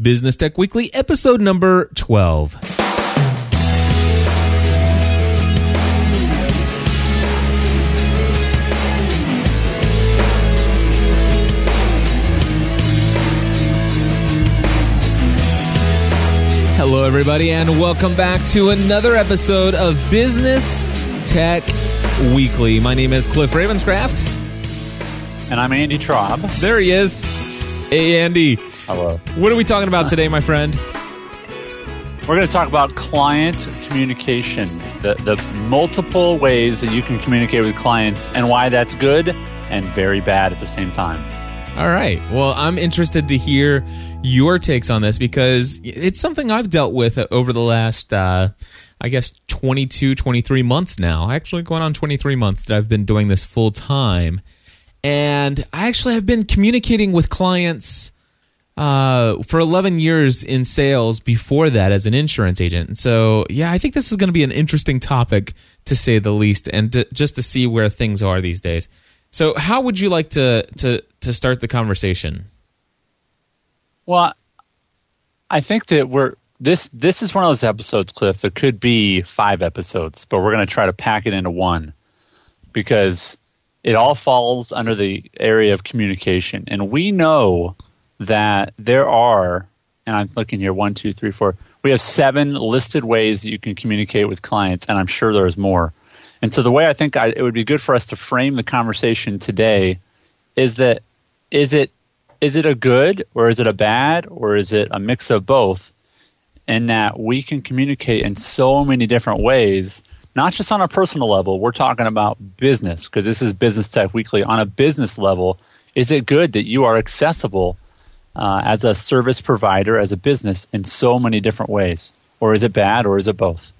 Business Tech Weekly, episode number 12. Hello, everybody, and welcome back to another episode of Business Tech Weekly. My name is Cliff Ravenscraft. And I'm Andy Traub. There he is. Hey, Andy. Hello. What are we talking about today, my friend? We're going to talk about client communication, the, the multiple ways that you can communicate with clients, and why that's good and very bad at the same time. All right. Well, I'm interested to hear your takes on this because it's something I've dealt with over the last, uh, I guess, 22, 23 months now. Actually, going on 23 months that I've been doing this full time. And I actually have been communicating with clients uh, for 11 years in sales before that as an insurance agent. So, yeah, I think this is going to be an interesting topic to say the least and to, just to see where things are these days. So, how would you like to to to start the conversation? Well, I think that we're this this is one of those episodes, Cliff. There could be five episodes, but we're going to try to pack it into one because it all falls under the area of communication, and we know that there are. And I'm looking here one, two, three, four. We have seven listed ways that you can communicate with clients, and I'm sure there's more. And so the way I think I, it would be good for us to frame the conversation today is that is it is it a good or is it a bad or is it a mix of both? And that we can communicate in so many different ways, not just on a personal level. We're talking about business because this is Business Tech Weekly. On a business level, is it good that you are accessible uh, as a service provider, as a business, in so many different ways? Or is it bad or is it both?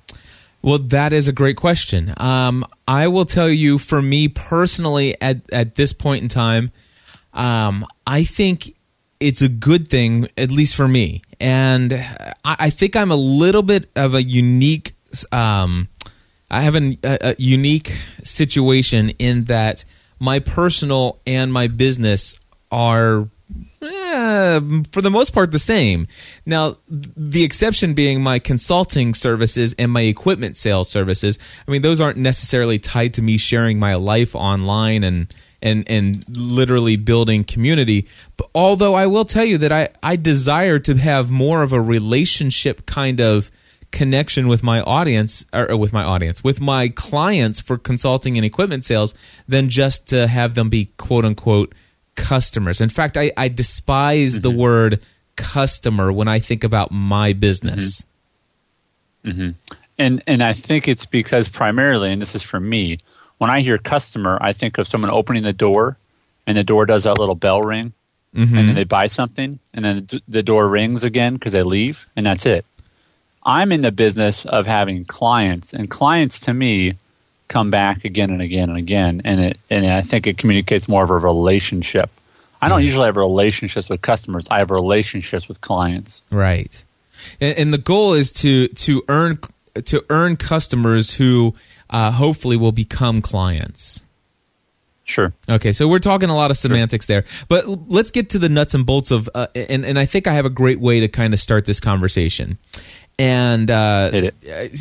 Well, that is a great question. Um, I will tell you, for me personally, at at this point in time, um, I think it's a good thing, at least for me. And I, I think I'm a little bit of a unique. Um, I have a, a unique situation in that my personal and my business are for the most part the same. Now, the exception being my consulting services and my equipment sales services. I mean, those aren't necessarily tied to me sharing my life online and and and literally building community. But although I will tell you that I I desire to have more of a relationship kind of connection with my audience or with my audience with my clients for consulting and equipment sales than just to have them be quote unquote customers. In fact, I, I despise mm-hmm. the word customer when I think about my business. Mm-hmm. Mm-hmm. And and I think it's because primarily, and this is for me, when I hear customer, I think of someone opening the door, and the door does that little bell ring, mm-hmm. and then they buy something, and then the door rings again because they leave, and that's it. I'm in the business of having clients, and clients to me come back again and again and again, and it and I think it communicates more of a relationship. I don't mm. usually have relationships with customers. I have relationships with clients. Right, and, and the goal is to to earn to earn customers who uh, hopefully will become clients. Sure. Okay, so we're talking a lot of semantics sure. there, but let's get to the nuts and bolts of, uh, and and I think I have a great way to kind of start this conversation. And uh,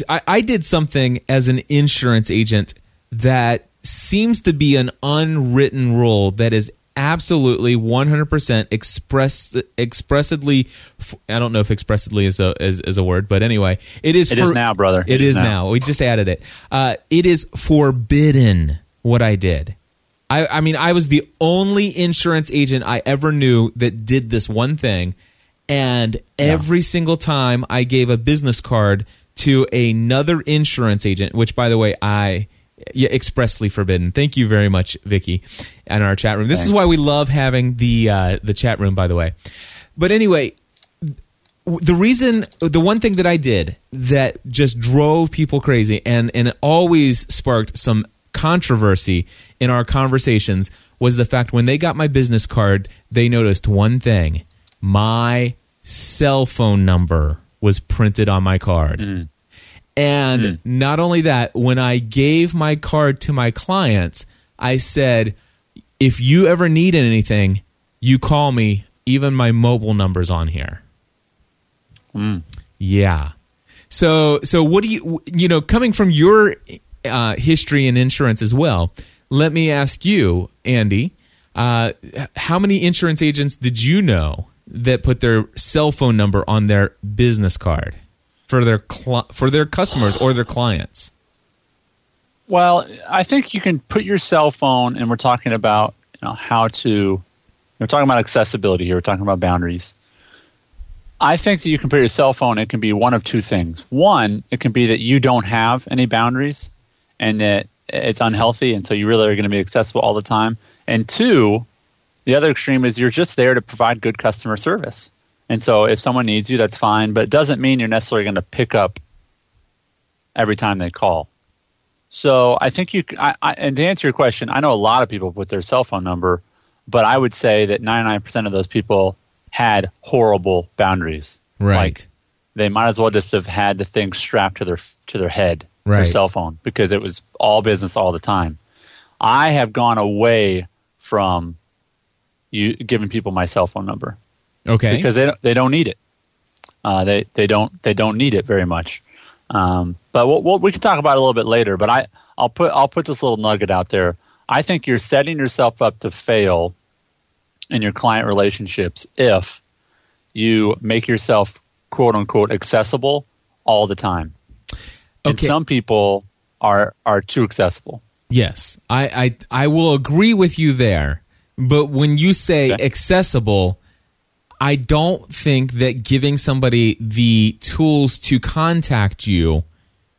I, I did something as an insurance agent that seems to be an unwritten rule that is absolutely 100% express expressedly I don't know if expressly is a is, is, a word but anyway it is it for, is now brother. It, it is, is now. now. we just added it. Uh, it is forbidden what I did. I, I mean I was the only insurance agent I ever knew that did this one thing and every yeah. single time I gave a business card to another insurance agent, which by the way, I yeah, expressly forbidden. Thank you very much, Vicky, in our chat room. This Thanks. is why we love having the uh, the chat room, by the way. But anyway, the reason, the one thing that I did that just drove people crazy and and always sparked some controversy in our conversations was the fact when they got my business card, they noticed one thing my cell phone number was printed on my card. Mm. And mm. not only that, when I gave my card to my clients, I said, if you ever need anything, you call me. Even my mobile number's on here. Yeah. So so what do you you know coming from your uh, history in insurance as well? Let me ask you, Andy. Uh, how many insurance agents did you know that put their cell phone number on their business card for their cl- for their customers or their clients? Well, I think you can put your cell phone, and we're talking about you know how to. We're talking about accessibility here. We're talking about boundaries. I think that you can put your cell phone. It can be one of two things. One, it can be that you don't have any boundaries, and that it's unhealthy, and so you really are going to be accessible all the time. And two, the other extreme is you're just there to provide good customer service. And so if someone needs you, that's fine, but it doesn't mean you're necessarily going to pick up every time they call. So I think you, I, I, and to answer your question, I know a lot of people put their cell phone number, but I would say that 99% of those people had horrible boundaries. Right. Like they might as well just have had the thing strapped to their to their head, Right. their cell phone, because it was all business all the time. I have gone away from you giving people my cell phone number Okay. because they don't, they don't need it. Uh, they they don't they don't need it very much. Um, but we'll, we'll, we can talk about it a little bit later. But I I'll put I'll put this little nugget out there. I think you're setting yourself up to fail in your client relationships if you make yourself quote unquote accessible all the time. And some people are are too accessible. Yes, I, I I will agree with you there. But when you say Okay. accessible, I don't think that giving somebody the tools to contact you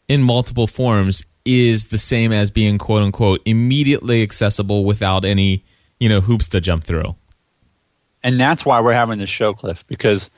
in multiple forms is the same as being quote unquote immediately accessible without any, you know, hoops to jump through. and that's why we're having this show, Cliff, because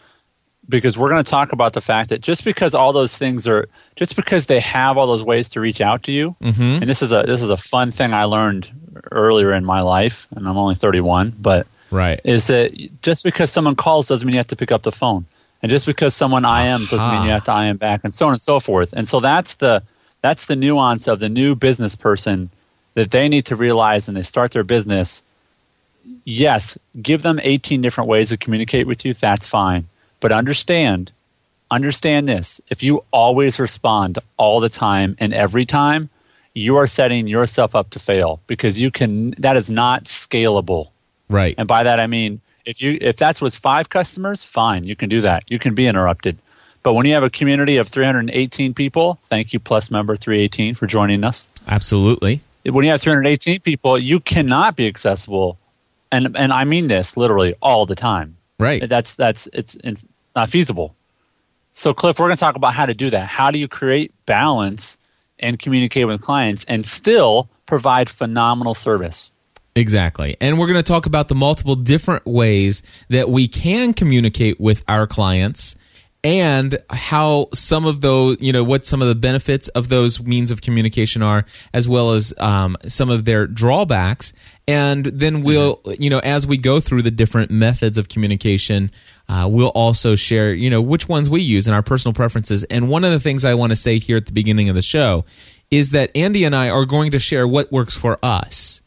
because we're going to talk about the fact that just because all those things are, just because they have all those ways to reach out to you, mm-hmm. and this is a this is a fun thing I learned earlier in my life, and I'm only 31, but Right. is that just because someone calls doesn't mean you have to pick up the phone, and just because someone IMs doesn't mean you have to IM back, and so on and so forth. And so that's the that's the nuance of the new business person that they need to realize, and they start their business yes, give them 18 different ways to communicate with you. That's fine. But understand, understand this. If you always respond all the time and every time, you are setting yourself up to fail because you can, that is not scalable. Right. And by that, I mean, if you, if that's with five customers, fine. You can do that. You can be interrupted. But when you have a community of 318 people, thank you, Plus member 318 for joining us Absolutely. when you have 318 people, you cannot be accessible, and and I mean this literally all the time. Right. That's that's it's in- not feasible. So, Cliff, we're going to talk about how to do that. How do you create balance and communicate with clients and still provide phenomenal service? Exactly. And we're going to talk about the multiple different ways that we can communicate with our clients and how some of those, you know, what some of the benefits of those means of communication are, as well as um, some of their drawbacks. And then we'll, you know, as we go through the different methods of communication, uh, we'll also share, you know, which ones we use and our personal preferences. And one of the things I want to say here at the beginning of the show is that Andy and I are going to share what works for us.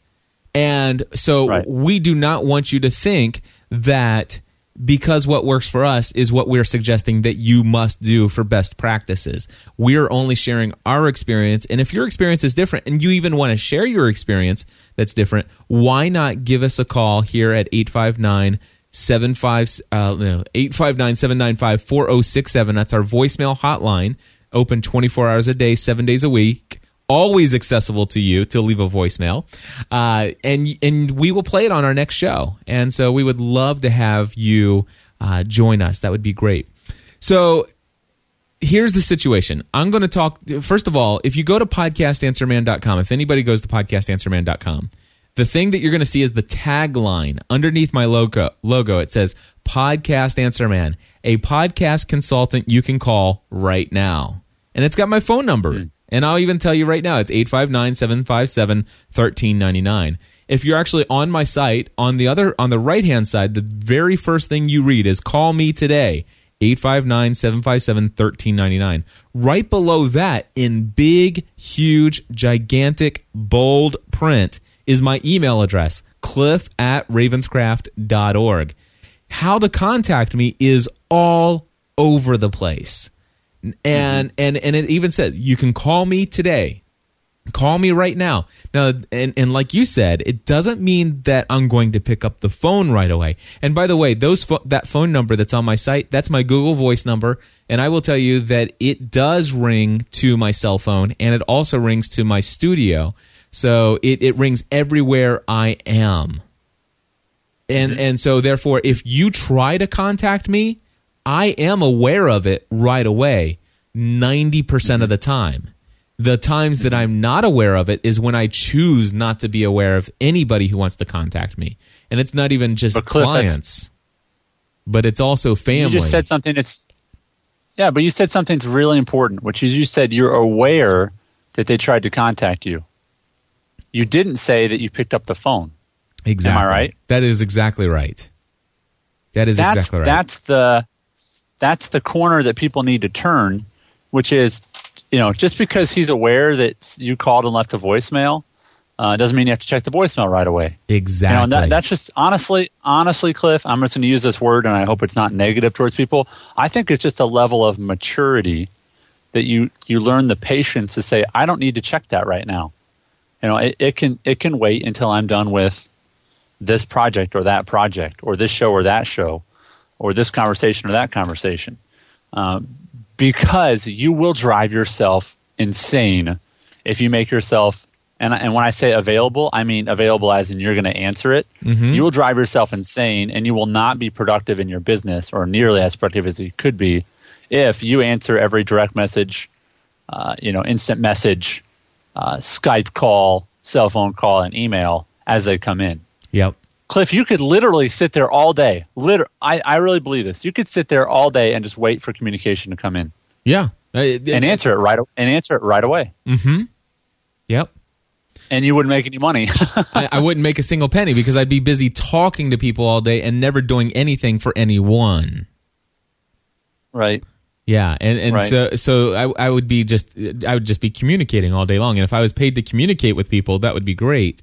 And so Right. we do not want you to think that because what works for us is what we're suggesting that you must do for best practices. We're only sharing our experience. And if your experience is different and you even want to share your experience that's different, why not give us a call here at 859 75 uh, no, 859 795 4067. That's our voicemail hotline, open 24 hours a day, seven days a week always accessible to you to leave a voicemail, uh, and and we will play it on our next show. And so we would love to have you uh, join us. That would be great. So here's the situation. I'm going to talk. First of all, if you go to podcastanswerman.com, if anybody goes to podcastanswerman.com, the thing that you're going to see is the tagline underneath my logo. Logo it says "Podcast Answer Man," a podcast consultant you can call right now, and it's got my phone number. And I'll even tell you right now, it's 859 757 1399. If you're actually on my site, on the other on the right hand side, the very first thing you read is call me today. 859 757 1399. Right below that, in big, huge, gigantic, bold print, is my email address, cliff at ravenscraft.org. How to contact me is all over the place. And Mm-hmm. and and it even says you can call me today. Call me right now. Now and and like you said, it doesn't mean that I'm going to pick up the phone right away. And by the way, those pho- that phone number that's on my site, that's my Google Voice number, and I will tell you that it does ring to my cell phone and it also rings to my studio. So it it rings everywhere I am. And and so therefore if you try to contact me, I am aware of it right away 90% of the time. The times that I'm not aware of it is when I choose not to be aware of anybody who wants to contact me. And it's not even just But Cliff, clients, but it's also family. You just said something that's yeah, but you said something that's really important, which is you said you're aware that they tried to contact you. You didn't say that you picked up the phone. exactly. Am I right? That is exactly right. That is That's exactly right. that's the that's the corner that people need to turn, which is you know just because he's aware that you called and left a voicemail uh, doesn't mean you have to check the voicemail right away. exactly. You know, and that, that's just honestly, honestly, Cliff. I'm just going to use this word, and I hope it's not negative towards people. I think it's just a level of maturity that you you learn the patience to say, I don't need to check that right now. You know, it, it can it can wait until I'm done with this project or that project or this show or that show or this conversation or that conversation, um, because you will drive yourself insane if you make yourself and, and when I say available, I mean available as in you're going to answer it. You will drive yourself insane and you will not be productive in your business or nearly as productive as you could be if you answer every direct message, uh, you know, instant message, uh, Skype call, cell phone call, and email as they come in. yep. Cliff, you could literally sit there all day. Liter- I, I really believe this. You could sit there all day and just wait for communication to come in Yeah. Uh, and answer it right and answer it right away, Mm-hmm. Yep. and you wouldn't make any money. I, I wouldn't make a single penny because I'd be busy talking to people all day and never doing anything for anyone. right. Yeah, and and Right. so so I I would be just I would just be communicating all day long, and if I was paid to communicate with people, that would be great.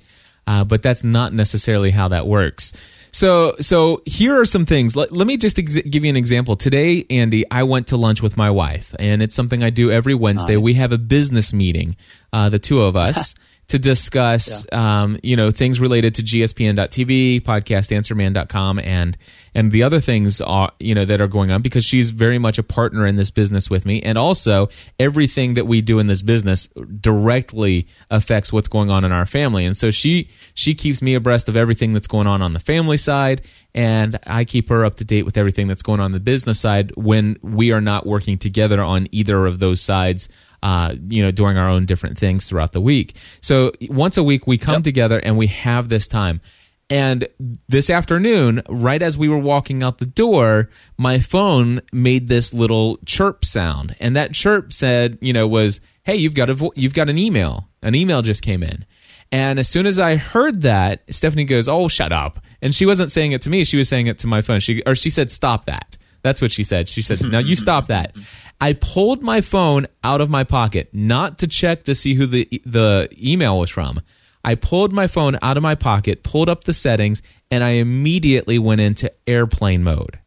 Uh, but that's not necessarily how that works. So so here are some things. Let, let me just ex- give you an example. Today, Andy, I went to lunch with my wife, and it's something I do every Wednesday. We have a business meeting, uh, the two of us. To discuss, um, you know, things related to GSPN.TV, podcastanswerman.com, and and the other things are, you know, that are going on because she's very much a partner in this business with me, and also everything that we do in this business directly affects what's going on in our family, and so she she keeps me abreast of everything that's going on on the family side, and I keep her up to date with everything that's going on, on the business side when we are not working together on either of those sides uh, you know, doing our own different things throughout the week. So once a week, we come together and we have this time. And this afternoon, right as we were walking out the door, my phone made this little chirp sound, and that chirp said, you know, was, "Hey, you've got a vo- you've got an email. An email just came in." And as soon as I heard that, Stephanie goes, "Oh, shut up!" And she wasn't saying it to me; she was saying it to my phone. She or she said, "Stop that." That's what she said. She said, "Now you stop that." I pulled my phone out of my pocket, not to check to see who the the email was from. I pulled my phone out of my pocket, pulled up the settings, and I immediately went into airplane mode.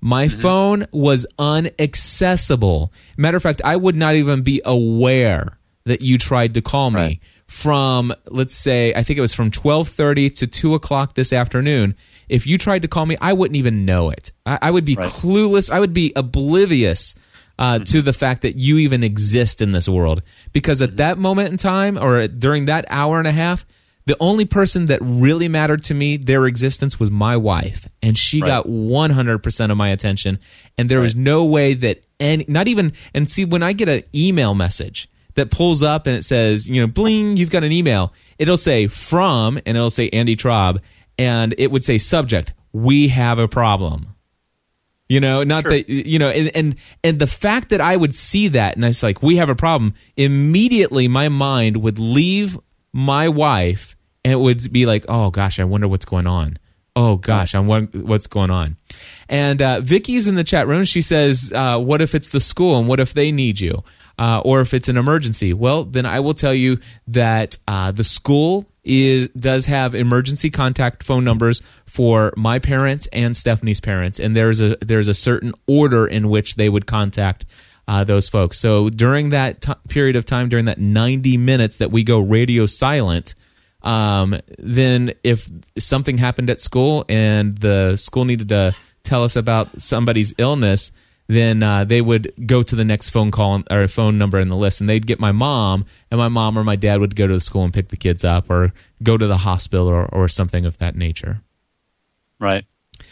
My mm-hmm. phone was unaccessible. Matter of fact, I would not even be aware that you tried to call me Right. from, let's say, I think it was from twelve thirty to two o'clock this afternoon. If you tried to call me, I wouldn't even know it. I, I would be Right. clueless. I would be oblivious uh, to the fact that you even exist in this world. Because at that moment in time, or during that hour and a half, the only person that really mattered to me, their existence, was my wife, and she Right. got one hundred percent of my attention. And there was no way that any, not even, and see, when I get an email message that pulls up and it says, you know, bling, you've got an email. It'll say from, and it'll say Andy Traub, and it would say subject, we have a problem. You know, not Sure. that you know, and, and and the fact that I would see that and it's like we have a problem. Immediately, my mind would leave my wife and it would be like, oh gosh, I wonder what's going on. Oh gosh, I'm what's going on. And uh, Vicky's in the chat room. She says, uh, "What if it's the school and what if they need you, uh, or if it's an emergency?" Well, then I will tell you that uh, the school is does have emergency contact phone numbers for my parents and Stephanie's parents, and there's a there's a certain order in which they would contact. Uh, those folks. So during that t- period of time, during that 90 minutes that we go radio silent, um, then if something happened at school and the school needed to tell us about somebody's illness, then uh, they would go to the next phone call or phone number in the list, and they'd get my mom, and my mom or my dad would go to the school and pick the kids up, or go to the hospital, or, or something of that nature. Right,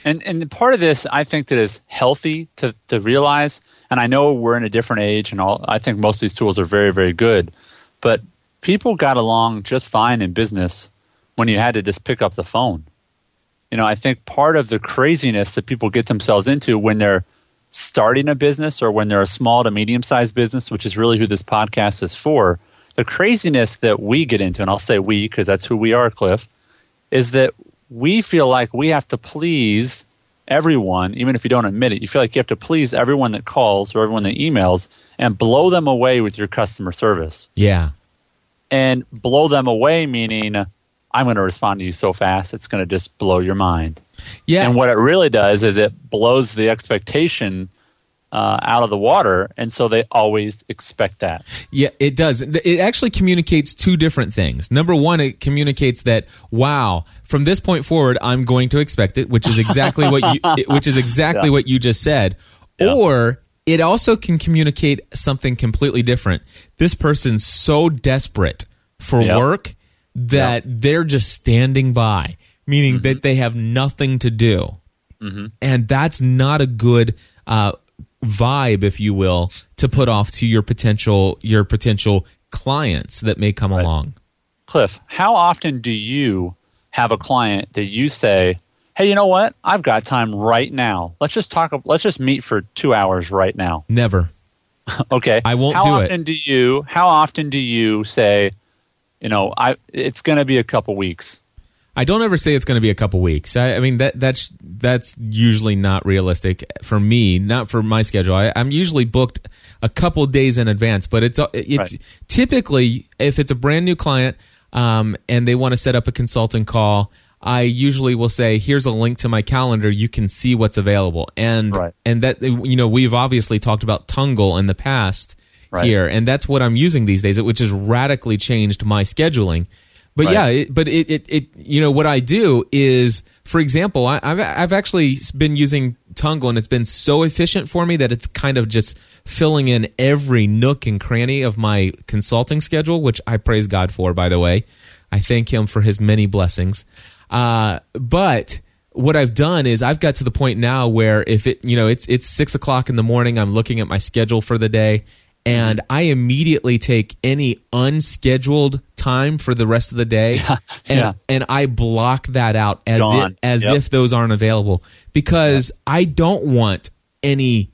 and and part of this, I think, that is healthy to to realize. And I know we're in a different age, and all. I think most of these tools are very very good, but people got along just fine in business when you had to just pick up the phone. You know, I think part of the craziness that people get themselves into when they're starting a business or when they're a small to medium sized business, which is really who this podcast is for, the craziness that we get into, and I'll say we because that's who we are, Cliff, is that we feel like we have to please everyone, even if you don't admit it. You feel like you have to please everyone that calls or everyone that emails and blow them away with your customer service. Yeah and blow them away, meaning I'm going to respond to you so fast, it's going to just blow your mind. Yeah. And what it really does is it blows the expectation uh, out of the water, and so they always expect that. Yeah, it does. It actually communicates two different things. Number one, it communicates that wow, from this point forward, I'm going to expect it, which is exactly what you, which is exactly yeah. what you just said. Yeah. Or it also can communicate something completely different. This person's so desperate for work that they're just standing by, meaning mm-hmm. that they have nothing to do. Mm-hmm. And that's not a good uh, vibe, if you will, to put off to your potential your potential clients that may come right. along. Cliff, how often do you have a client that you say, hey, you know what? I've got time right now. Let's just talk. Let's just meet for two hours right now. Never. okay. I won't how do often do you? How often do you say, you know, I? It's going to be a couple weeks. I don't ever say it's going to be a couple weeks. I, I, mean that that's that's usually not realistic for me, not for my schedule. I, am usually booked a couple days in advance, but it's it's right. typically if it's a brand new client um, and they want to set up a consulting call. I usually will say, "Here's a link to my calendar. You can see what's available." And right. and that you know we've obviously talked about Tungle in the past right. here, and that's what I'm using these days, which has radically changed my scheduling. But right. yeah, it, but it, it it you know what I do is, for example, I, have I've actually been using Tungle, and it's been so efficient for me that it's kind of just filling in every nook and cranny of my consulting schedule, which I praise God for. By the way, I thank Him for His many blessings. Uh, but what I've done is I've got to the point now where if it, you know, it's it's six o'clock in the morning, I'm looking at my schedule for the day, and I immediately take any unscheduled time for the rest of the day, yeah, and yeah. and I block that out as if, as yep. if those aren't available because I don't want any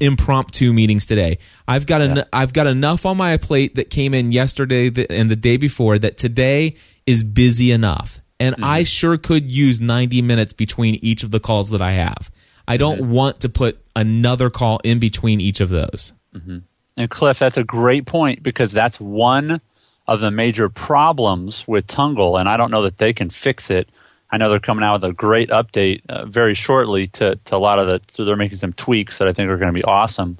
impromptu meetings today. I've got an, I've got enough on my plate that came in yesterday and the day before that today is busy enough and mm-hmm. I sure could use 90 minutes between each of the calls that I have. I don't mm-hmm. want to put another call in between each of those. Mm-hmm. And Cliff, that's a great point because that's one of the major problems with Tungle, and I don't know that they can fix it. I know they're coming out with a great update uh, very shortly to, to a lot of the, so they're making some tweaks that I think are going to be awesome.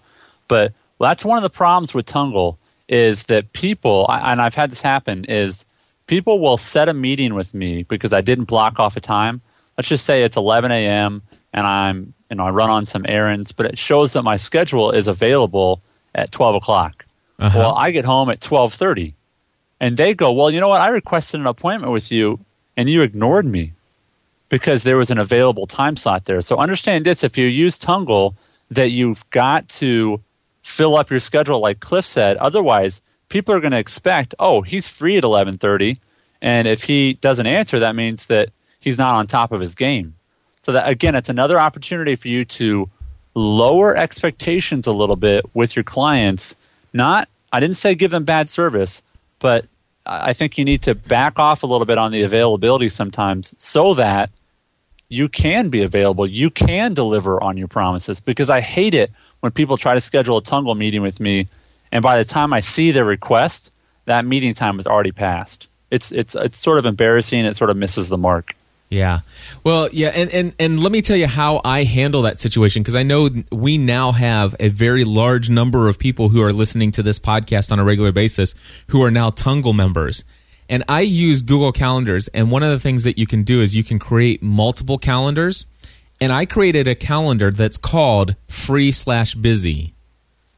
But that's one of the problems with Tungle is that people, and I've had this happen, is people will set a meeting with me because I didn't block off a time. Let's just say it's 11 a.m. and I'm, you know, I run on some errands, but it shows that my schedule is available at 12 o'clock. Uh-huh. Well, I get home at 12:30, and they go, "Well, you know what? I requested an appointment with you, and you ignored me because there was an available time slot there." So understand this: if you use Tungle, that you've got to fill up your schedule, like Cliff said. Otherwise, people are going to expect, oh, he's free at 11:30, and if he doesn't answer, that means that he's not on top of his game. So that again, it's another opportunity for you to lower expectations a little bit with your clients. Not, I didn't say give them bad service, but I think you need to back off a little bit on the availability sometimes so that you can be available. You can deliver on your promises because I hate it when people try to schedule a Tungle meeting with me, and by the time I see their request, that meeting time has already passed. It's it's it's sort of embarrassing. It sort of misses the mark. Yeah. Well, yeah, and, and, and let me tell you how I handle that situation because I know we now have a very large number of people who are listening to this podcast on a regular basis who are now Tungle members. And I use Google Calendars, and one of the things that you can do is you can create multiple calendars. And I created a calendar that's called free slash busy.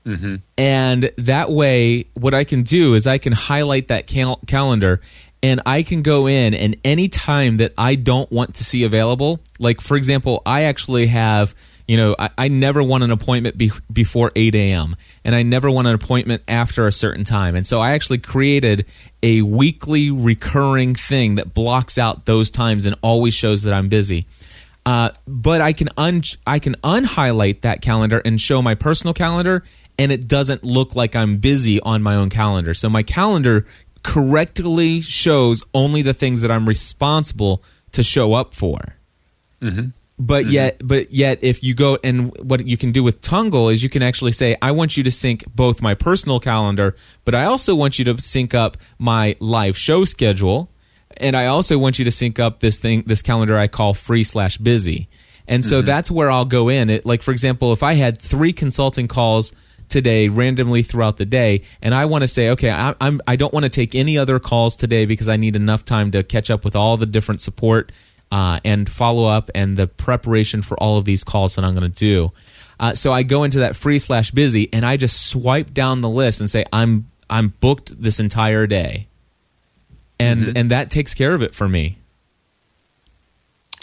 Mm-hmm. And that way, what I can do is I can highlight that cal- calendar and I can go in and any time that I don't want to see available, like for example, I actually have, you know, I, I never want an appointment be, before 8 a.m. and I never want an appointment after a certain time. And so I actually created a weekly recurring thing that blocks out those times and always shows that I'm busy. Uh, but I can un- I can unhighlight that calendar and show my personal calendar, and it doesn't look like I'm busy on my own calendar. So my calendar correctly shows only the things that I'm responsible to show up for. Mm-hmm. But mm-hmm. yet, but yet, if you go and what you can do with Tungle is you can actually say, I want you to sync both my personal calendar, but I also want you to sync up my live show schedule, and I also want you to sync up this thing, this calendar I call free slash busy. And so mm-hmm. that's where I'll go in. It, like for example, if I had three consulting calls today randomly throughout the day and i want to say okay I, I'm, i don't want to take any other calls today because i need enough time to catch up with all the different support uh, and follow up and the preparation for all of these calls that i'm going to do. Uh, so i go into that free slash busy and i just swipe down the list and say i'm i'm booked this entire day. And mm-hmm. and that takes care of it for me.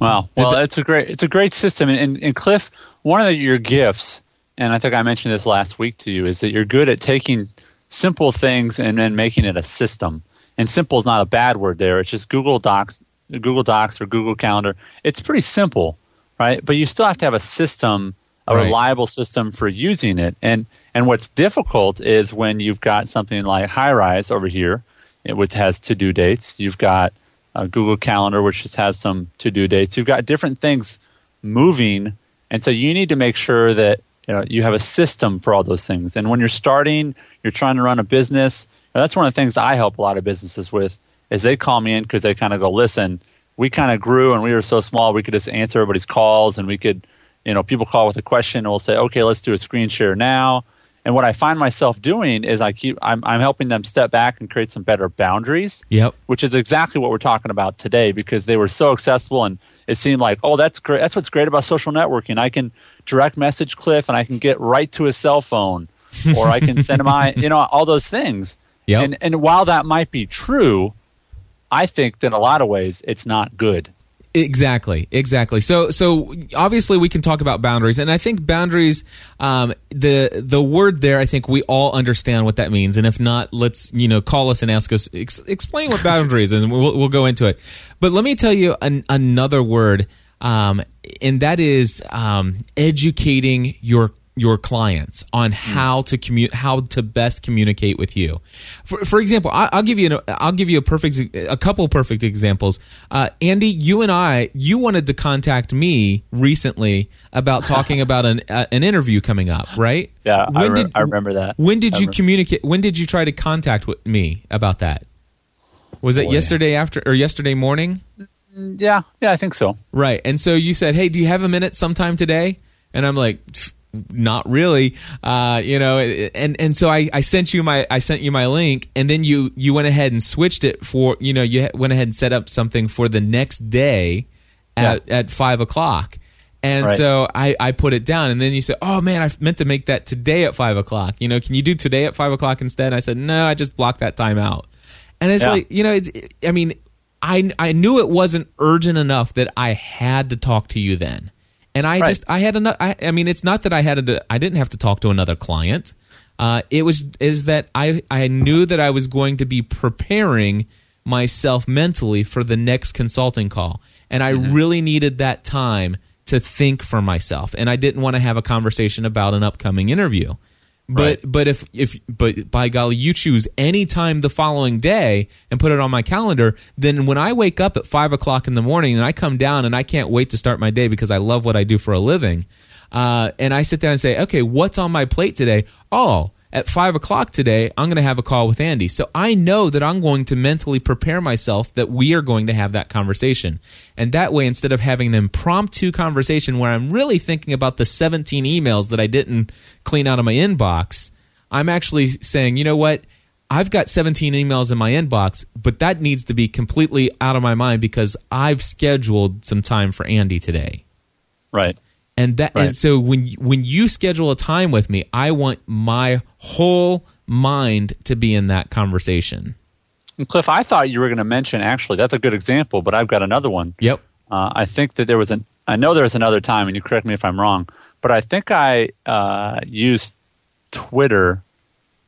Wow. Well that, it's a great it's a great system. And, and, and cliff one of the, your gifts and I think I mentioned this last week to you, is that you're good at taking simple things and then making it a system. And simple is not a bad word there. It's just Google Docs, Google Docs or Google Calendar. It's pretty simple, right? But you still have to have a system, a right. reliable system for using it. And and what's difficult is when you've got something like Highrise over here, which has to do dates. You've got uh, Google Calendar, which just has some to do dates. You've got different things moving, and so you need to make sure that you know you have a system for all those things and when you're starting you're trying to run a business that's one of the things i help a lot of businesses with is they call me in because they kind of go listen we kind of grew and we were so small we could just answer everybody's calls and we could you know people call with a question and we'll say okay let's do a screen share now and what I find myself doing is I keep I'm, I'm helping them step back and create some better boundaries. Yep. Which is exactly what we're talking about today because they were so accessible and it seemed like oh that's great that's what's great about social networking. I can direct message Cliff and I can get right to his cell phone or I can send him my you know all those things. Yep. And and while that might be true, I think that in a lot of ways it's not good. Exactly, exactly. So, so obviously we can talk about boundaries, and I think boundaries, um, the the word there, I think we all understand what that means, and if not, let's you know call us and ask us ex- explain what boundaries, and we'll we'll go into it. But let me tell you an, another word, um, and that is um, educating your your clients on hmm. how to commu- how to best communicate with you. For, for example, I, will give you an, I'll give you a perfect a couple perfect examples. Uh, Andy, you and I, you wanted to contact me recently about talking about an uh, an interview coming up, right? Yeah, when I, re- did, I remember that. When did you communicate? When did you try to contact with me about that? Was it Boy. yesterday after or yesterday morning? Yeah, yeah, I think so. Right, and so you said, "Hey, do you have a minute sometime today?" And I'm like not really uh, you know and and so I, I sent you my I sent you my link and then you you went ahead and switched it for you know you went ahead and set up something for the next day at, yeah. at five o'clock and right. so I, I put it down and then you said oh man I meant to make that today at five o'clock you know can you do today at five o'clock instead and I said no I just blocked that time out and it's yeah. like you know it, I mean I I knew it wasn't urgent enough that I had to talk to you then and I right. just I had another. I, I, mean, it's not that I had a, I didn't have to talk to another client. Uh, it was is that I I knew that I was going to be preparing myself mentally for the next consulting call, and I mm-hmm. really needed that time to think for myself, and I didn't want to have a conversation about an upcoming interview. But Right. but if if but by golly, you choose any time the following day and put it on my calendar, then when I wake up at five o'clock in the morning and I come down and I can't wait to start my day because I love what I do for a living, uh, and I sit down and say, okay, what's on my plate today? Oh. At five o'clock today, I'm going to have a call with Andy. So I know that I'm going to mentally prepare myself that we are going to have that conversation. And that way, instead of having an impromptu conversation where I'm really thinking about the 17 emails that I didn't clean out of my inbox, I'm actually saying, you know what? I've got 17 emails in my inbox, but that needs to be completely out of my mind because I've scheduled some time for Andy today. Right. And that Right. and so when when you schedule a time with me, I want my whole mind to be in that conversation. And Cliff, I thought you were going to mention actually that's a good example, but I've got another one. Yep. Uh, I think that there was an. I know there was another time, and you correct me if I'm wrong, but I think I uh, used Twitter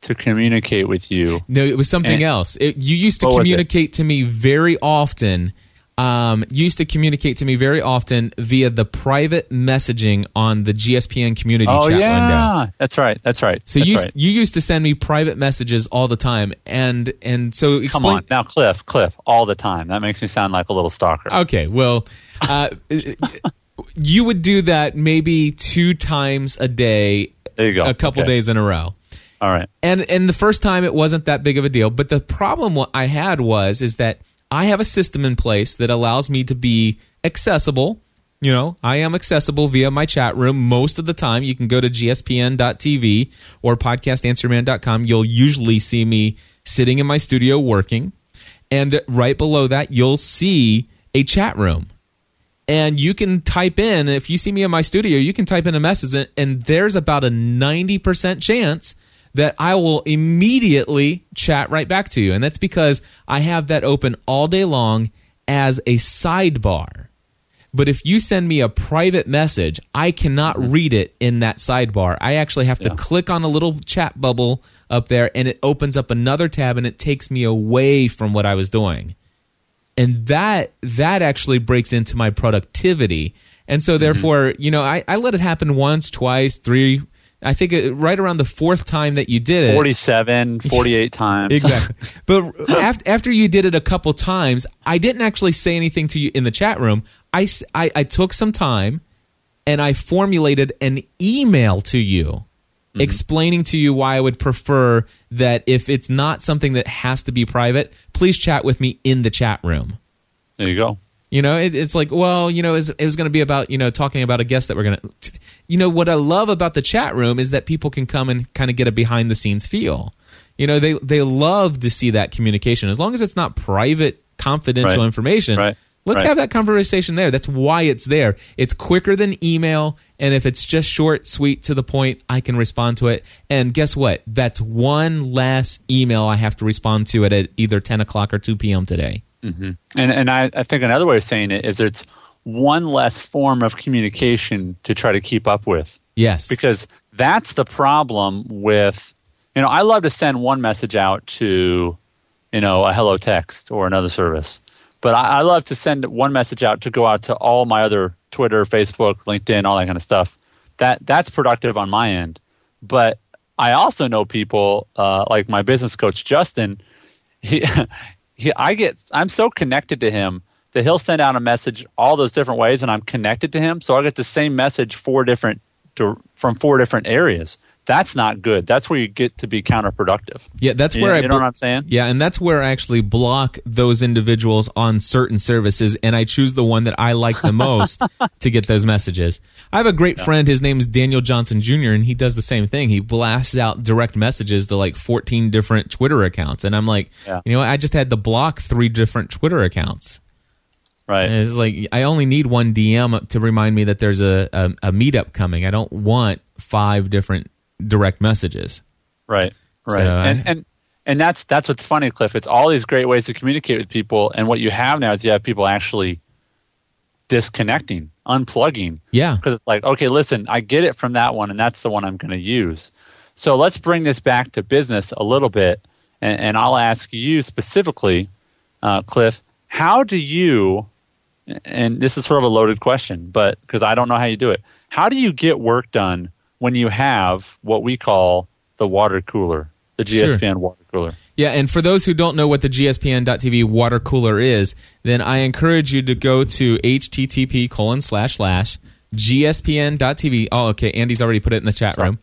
to communicate with you. No, it was something And- else. It, you used to What was it? communicate to me very often. Um, used to communicate to me very often via the private messaging on the GSPN community Oh chat yeah, window. that's right. That's right. So that's you right. you used to send me private messages all the time, and and so Come on now, Cliff. Cliff, all the time. That makes me sound like a little stalker. Okay, well, uh, you would do that maybe two times a day, There you go. a couple Okay. days in a row. All right. and and the first time it wasn't that big of a deal but the problem what i had was is that i have a system in place that allows me to be accessible. You know i am accessible via my chat room. Most of the time you can go to gspn.tv or podcastanswerman.com you'll usually see me sitting in my studio working. And right below that you'll see a chat room. And you can type in if you see me in my studio you can type in a message and, there's about a 90% chance that i will immediately chat right back to you. And that's because i have that open all day long as a sidebar. But if you send me a private message i cannot mm-hmm. read it in that sidebar. I actually have to Yeah. click on a little chat bubble up there and it opens up another tab and it takes me away from what i was doing. And that that actually breaks into my productivity. And so mm-hmm. therefore you know I, I let it happen once twice three i think it, right around the fourth time that you did it. 47, 48 times. exactly. But after, after you did it a couple times i didn't actually say anything to you in the chat room. I I took some time and i formulated an email to you mm-hmm. explaining to you why i would prefer that if it's not something that has to be private please chat with me in the chat room. There you go. You know, it, it's like, well, you know, it was going to be about, you know, talking about a guest that we're going to, you know, what I love about the chat room is that people can come and kind of get a behind the scenes feel. You know, they they love to see that communication as long as it's not private, confidential Right. information. Right. Let's Right. have that conversation there. That's why it's there. It's quicker than email, and if it's just short, sweet, to the point, I can respond to it. And guess what? That's one less email I have to respond to at either ten o'clock or two p.m. today. And and I, I think another way of saying it is it's one less form of communication to try to keep up with. Yes, Because that's the problem with you know, I love to send one message out to, you know, a hello text or another service. But I, I love to send one message out to go out to all my other Twitter, Facebook, LinkedIn, all that kind of stuff. That that's productive on my end. But I also know people uh, like my business coach Justin. He, he, I get, I'm so connected to him that he'll send out a message all those different ways, and I'm connected to him, so I get the same message four different to, from four different areas. That's not good. That's where you get to be counterproductive. Yeah, that's You- where I you know what I'm saying? Yeah, and that's where I actually block those individuals on certain services, and I choose the one that I like the most to get those messages. I have a great friend. His name is Daniel Johnson Jr., and he does the same thing. He blasts out direct messages to like 14 different Twitter accounts, and I'm like, Yeah. you know, what? I just had to block three different Twitter accounts. Right. And it's like I only need one DM to remind me that there's a, a, a meetup coming. I don't want five different direct messages. Right. Right. So I- and, and and that's that's what's funny, Cliff. It's all these great ways to communicate with people, and what you have now is you have people actually disconnecting, unplugging. Yeah. Because it's like, okay, listen, I get it from that one, and that's the one I'm going to use. So let's bring this back to business a little bit, and, and I'll ask you specifically, uh, Cliff, how do you, and this is sort of a loaded question, but because I don't know how you do it, how do you get work done when you have what we call the water cooler, the GSPN sure. water cooler. Yeah, and for those who don't know what the GSPN.TV water cooler is, then I encourage you to go to http colon slash slash gspn.tv. Oh, okay. Andy's already put it in the chat Sorry. room.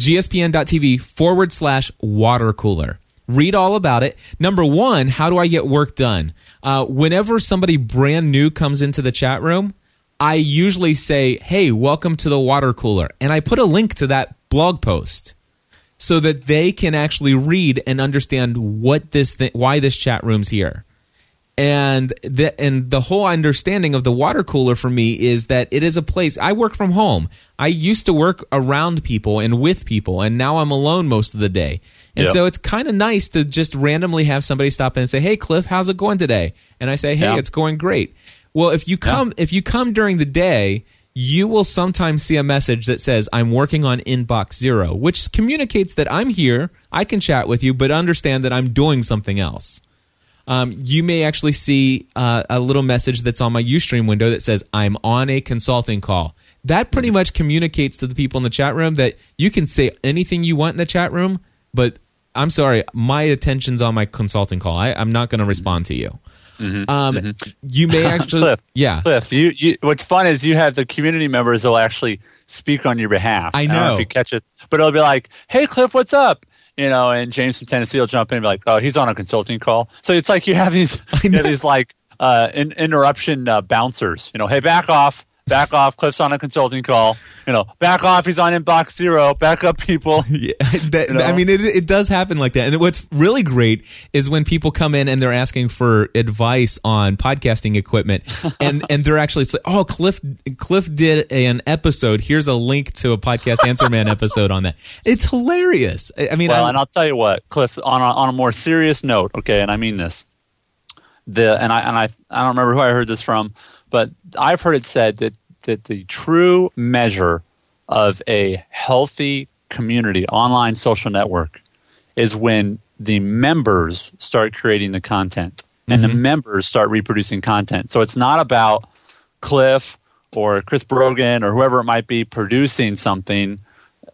gspn.tv forward slash water cooler. Read all about it. Number one, how do I get work done? Uh, whenever somebody brand new comes into the chat room, I usually say, "Hey, welcome to the water cooler," and I put a link to that blog post so that they can actually read and understand what this th- why this chat room's here. And the and the whole understanding of the water cooler for me is that it is a place I work from home. I used to work around people and with people, and now I'm alone most of the day. And yep. so it's kind of nice to just randomly have somebody stop in and say, "Hey, Cliff, how's it going today?" And I say, "Hey, yep. it's going great." Well, if you come if you come during the day, you will sometimes see a message that says I'm working on inbox 0, which communicates that I'm here, I can chat with you, but understand that I'm doing something else. Um, you may actually see uh, a little message that's on my Ustream window that says I'm on a consulting call. That pretty much communicates to the people in the chat room that you can say anything you want in the chat room, but I'm sorry, my attention's on my consulting call. I, I'm not going to respond to you. Mm-hmm, um, mm-hmm. You may actually, Cliff, yeah. Cliff, you, you. What's fun is you have the community members that'll actually speak on your behalf. I know. I know if you catch it, but it'll be like, "Hey, Cliff, what's up?" You know, and James from Tennessee will jump in and be like, "Oh, he's on a consulting call." So it's like you have these, you have these like uh, in, interruption uh, bouncers. You know, hey, back off back off. Cliff's on a consulting call. You know, back off. He's on inbox zero. Back up, people. Yeah, that, you know? I mean, it, it does happen like that. And what's really great is when people come in and they're asking for advice on podcasting equipment, and and they're actually like, oh, Cliff Cliff did an episode. Here's a link to a podcast Answer Man episode on that. It's hilarious. I mean, well, I, and I'll tell you what, Cliff. On a, on a more serious note, okay, and I mean this. The and I and I I don't remember who I heard this from but I've heard it said that, that the true measure of a healthy community, online social network, is when the members start creating the content and mm-hmm. the members start reproducing content. So it's not about Cliff or Chris Brogan or whoever it might be producing something,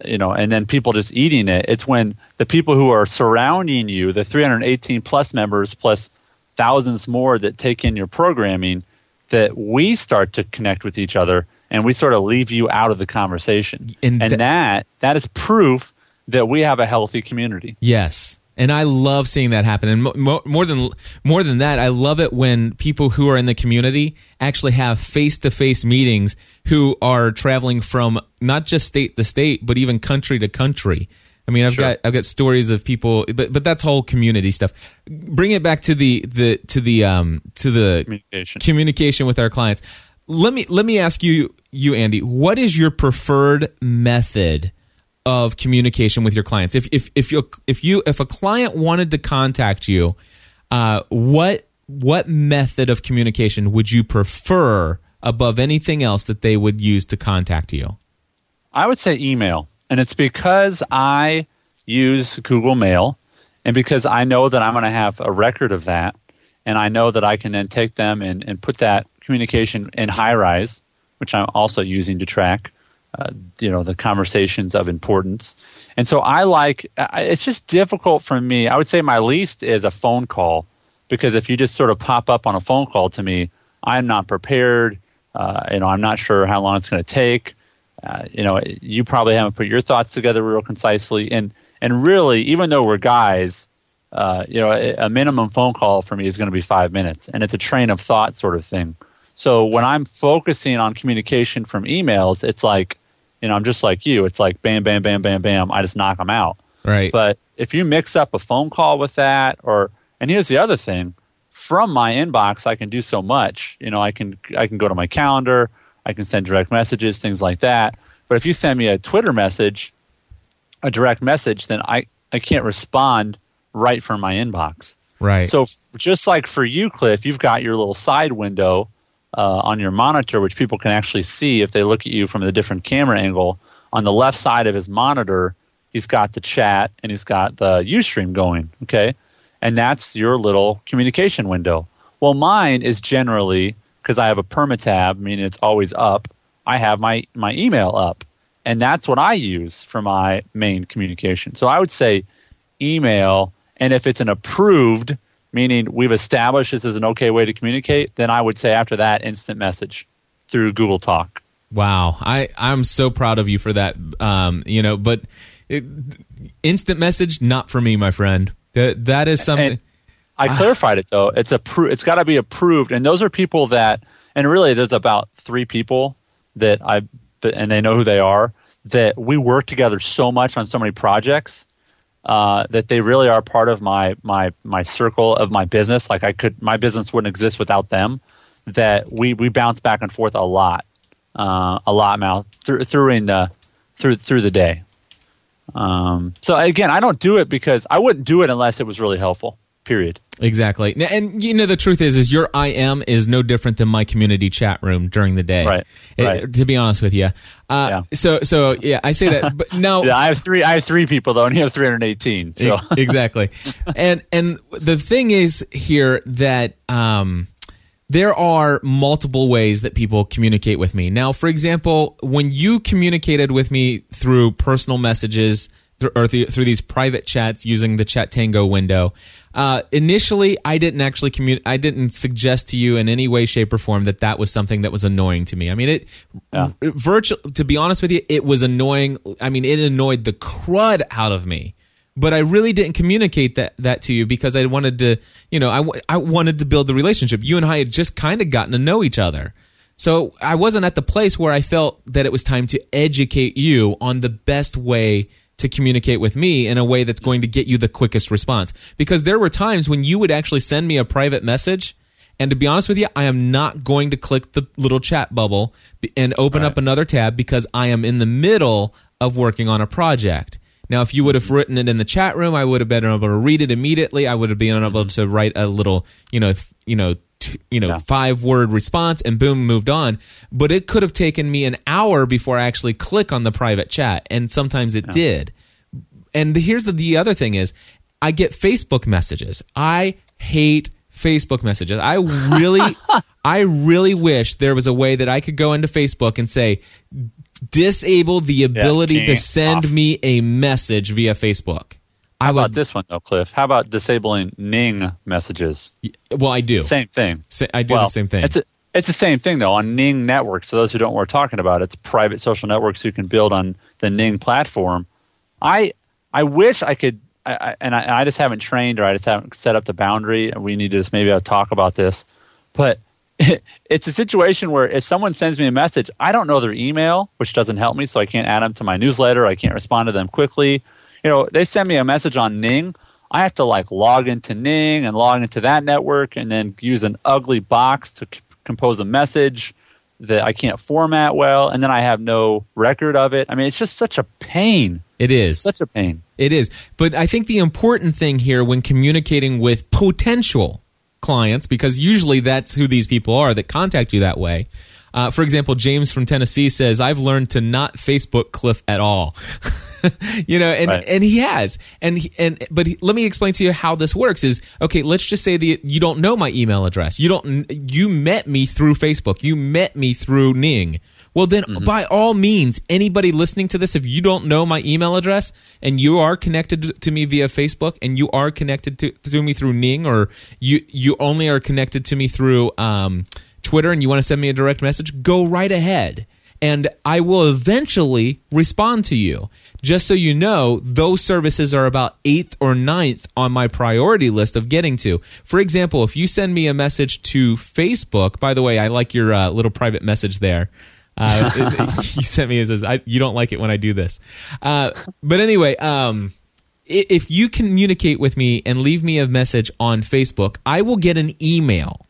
you know, and then people just eating it. It's when the people who are surrounding you, the 318 plus members plus thousands more that take in your programming, that we start to connect with each other and we sort of leave you out of the conversation. And, and th- that that is proof that we have a healthy community. Yes. And I love seeing that happen. And mo- more than more than that, I love it when people who are in the community actually have face to face meetings who are traveling from not just state to state, but even country to country I mean, I've sure. got I've got stories of people, but but that's whole community stuff. Bring it back to the the to the um to the communication communication with our clients. Let me let me ask you you Andy, what is your preferred method of communication with your clients? If if if you if you if a client wanted to contact you, uh, what what method of communication would you prefer above anything else that they would use to contact you? I would say email. And it's because I use Google Mail and because I know that I'm going to have a record of that. And I know that I can then take them and, and put that communication in Highrise, which I'm also using to track, uh, you know, the conversations of importance. And so I like, it's just difficult for me. I would say my least is a phone call because if you just sort of pop up on a phone call to me, I'm not prepared. Uh, you know, I'm not sure how long it's going to take. Uh, you know, you probably haven't put your thoughts together real concisely, and and really, even though we're guys, uh, you know, a, a, minimum phone call for me is going to be five minutes, and it's a train of thought sort of thing. So when I'm focusing on communication from emails, it's like, you know, I'm just like you. It's like bam, bam, bam, bam, bam. I just knock them out. Right. But if you mix up a phone call with that, or and here's the other thing, from my inbox, I can do so much. You know, I can I can go to my calendar. I can send direct messages, things like that. But if you send me a Twitter message, a direct message, then I, I can't respond right from my inbox. Right. So just like for you, Cliff, you've got your little side window uh, on your monitor, which people can actually see if they look at you from the different camera angle. On the left side of his monitor, he's got the chat and he's got the UStream going. Okay, and that's your little communication window. Well, mine is generally because I have a permatab, meaning it's always up. I have my my email up, and that's what I use for my main communication. So I would say email, and if it's an approved, meaning we've established this is an okay way to communicate, then I would say after that, instant message through Google Talk. Wow, I I'm so proud of you for that. Um, you know, but it, instant message not for me, my friend. That that is something. And I clarified it though. It's a it's got to be approved, and those are people that, and really, there's about three people that I, and they know who they are. That we work together so much on so many projects uh, that they really are part of my my my circle of my business. Like I could, my business wouldn't exist without them. That we we bounce back and forth a lot, uh, a lot, Mal, through through in the through through the day. Um, so again, I don't do it because I wouldn't do it unless it was really helpful. Period. Exactly. And you know the truth is is your IM is no different than my community chat room during the day. Right. It, right. To be honest with you. Uh, Yeah. so so yeah, I say that but now Yeah, I have three. I have three people though, and you have 318. So exactly. And and the thing is here that um there are multiple ways that people communicate with me. Now, for example, when you communicated with me through personal messages or through, through these private chats using the Chatango window, uh, initially I didn't actually commun- I didn't suggest to you in any way, shape, or form that that was something that was annoying to me. I mean, it Yeah. virtual. To be honest with you, it was annoying. I mean, it annoyed the crud out of me but I really didn't communicate that that to you because I wanted to, you know, I, w- I wanted to build the relationship. You and I had just kind of gotten to know each other. So I wasn't at the place where I felt that it was time to educate you on the best way to communicate with me in a way that's going to get you the quickest response. Because there were times when you would actually send me a private message and to be honest with you, I am not going to click the little chat bubble and open Right. up another tab because I am in the middle of working on a project. Now, if you would have mm-hmm. written it in the chat room, I would have been able to read it immediately. I would have been able mm-hmm. to write a little, you know, th- you know, you know, Yeah. five word response, and boom, moved on. But it could have taken me an hour before I actually click on the private chat, and sometimes it did. And the, here's the the other thing is, I get Facebook messages. I hate Facebook messages. I really, I really wish there was a way that I could go into Facebook and say, disable the ability to send off. me a message via Facebook. I How about this one though, Cliff? How about disabling Ning messages? Well, I do. Same thing. Sa- I do well, the same thing. It's a, it's the same thing though on Ning Network. So those who don't know what we're talking about, it's private social networks you can build on the Ning platform. I I wish I could, I, I, and I, I just haven't trained or I just haven't set up the boundary. And we need to just maybe a talk about this, but. It's a situation where if someone sends me a message, I don't know their email, which doesn't help me, so I can't add them to my newsletter. I can't respond to them quickly. You know, they send me a message on Ning. I have to like log into Ning and log into that network and then use an ugly box to c- compose a message that I can't format well, and then I have no record of it. I mean, it's just such a pain. it is. Such a pain. It is. But I think the important thing here when communicating with potential clients, because usually that's who these people are that contact you that way. Uh, for example, James from Tennessee says, I've learned to not Facebook Cliff at all. you know, and, Right. and he has. And, he- and, but he, let me explain to you how this works is, okay, let's just say that you don't know my email address. You don't, you met me through Facebook. You met me through Ning. Well, then, by all means, anybody listening to this, if you don't know my email address and you are connected to me via Facebook and you are connected to, to me through Ning, or you you only are connected to me through um, Twitter, and you want to send me a direct message, go right ahead, and I will eventually respond to you. Just so you know, those services are about eighth or ninth on my priority list of getting to. For example, if you send me a message to Facebook, by the way, I like your uh, little private message there. Uh, you sent me as says, you don't like it when I do this. Uh, but anyway, um, if you communicate with me and leave me a message on Facebook, I will get an email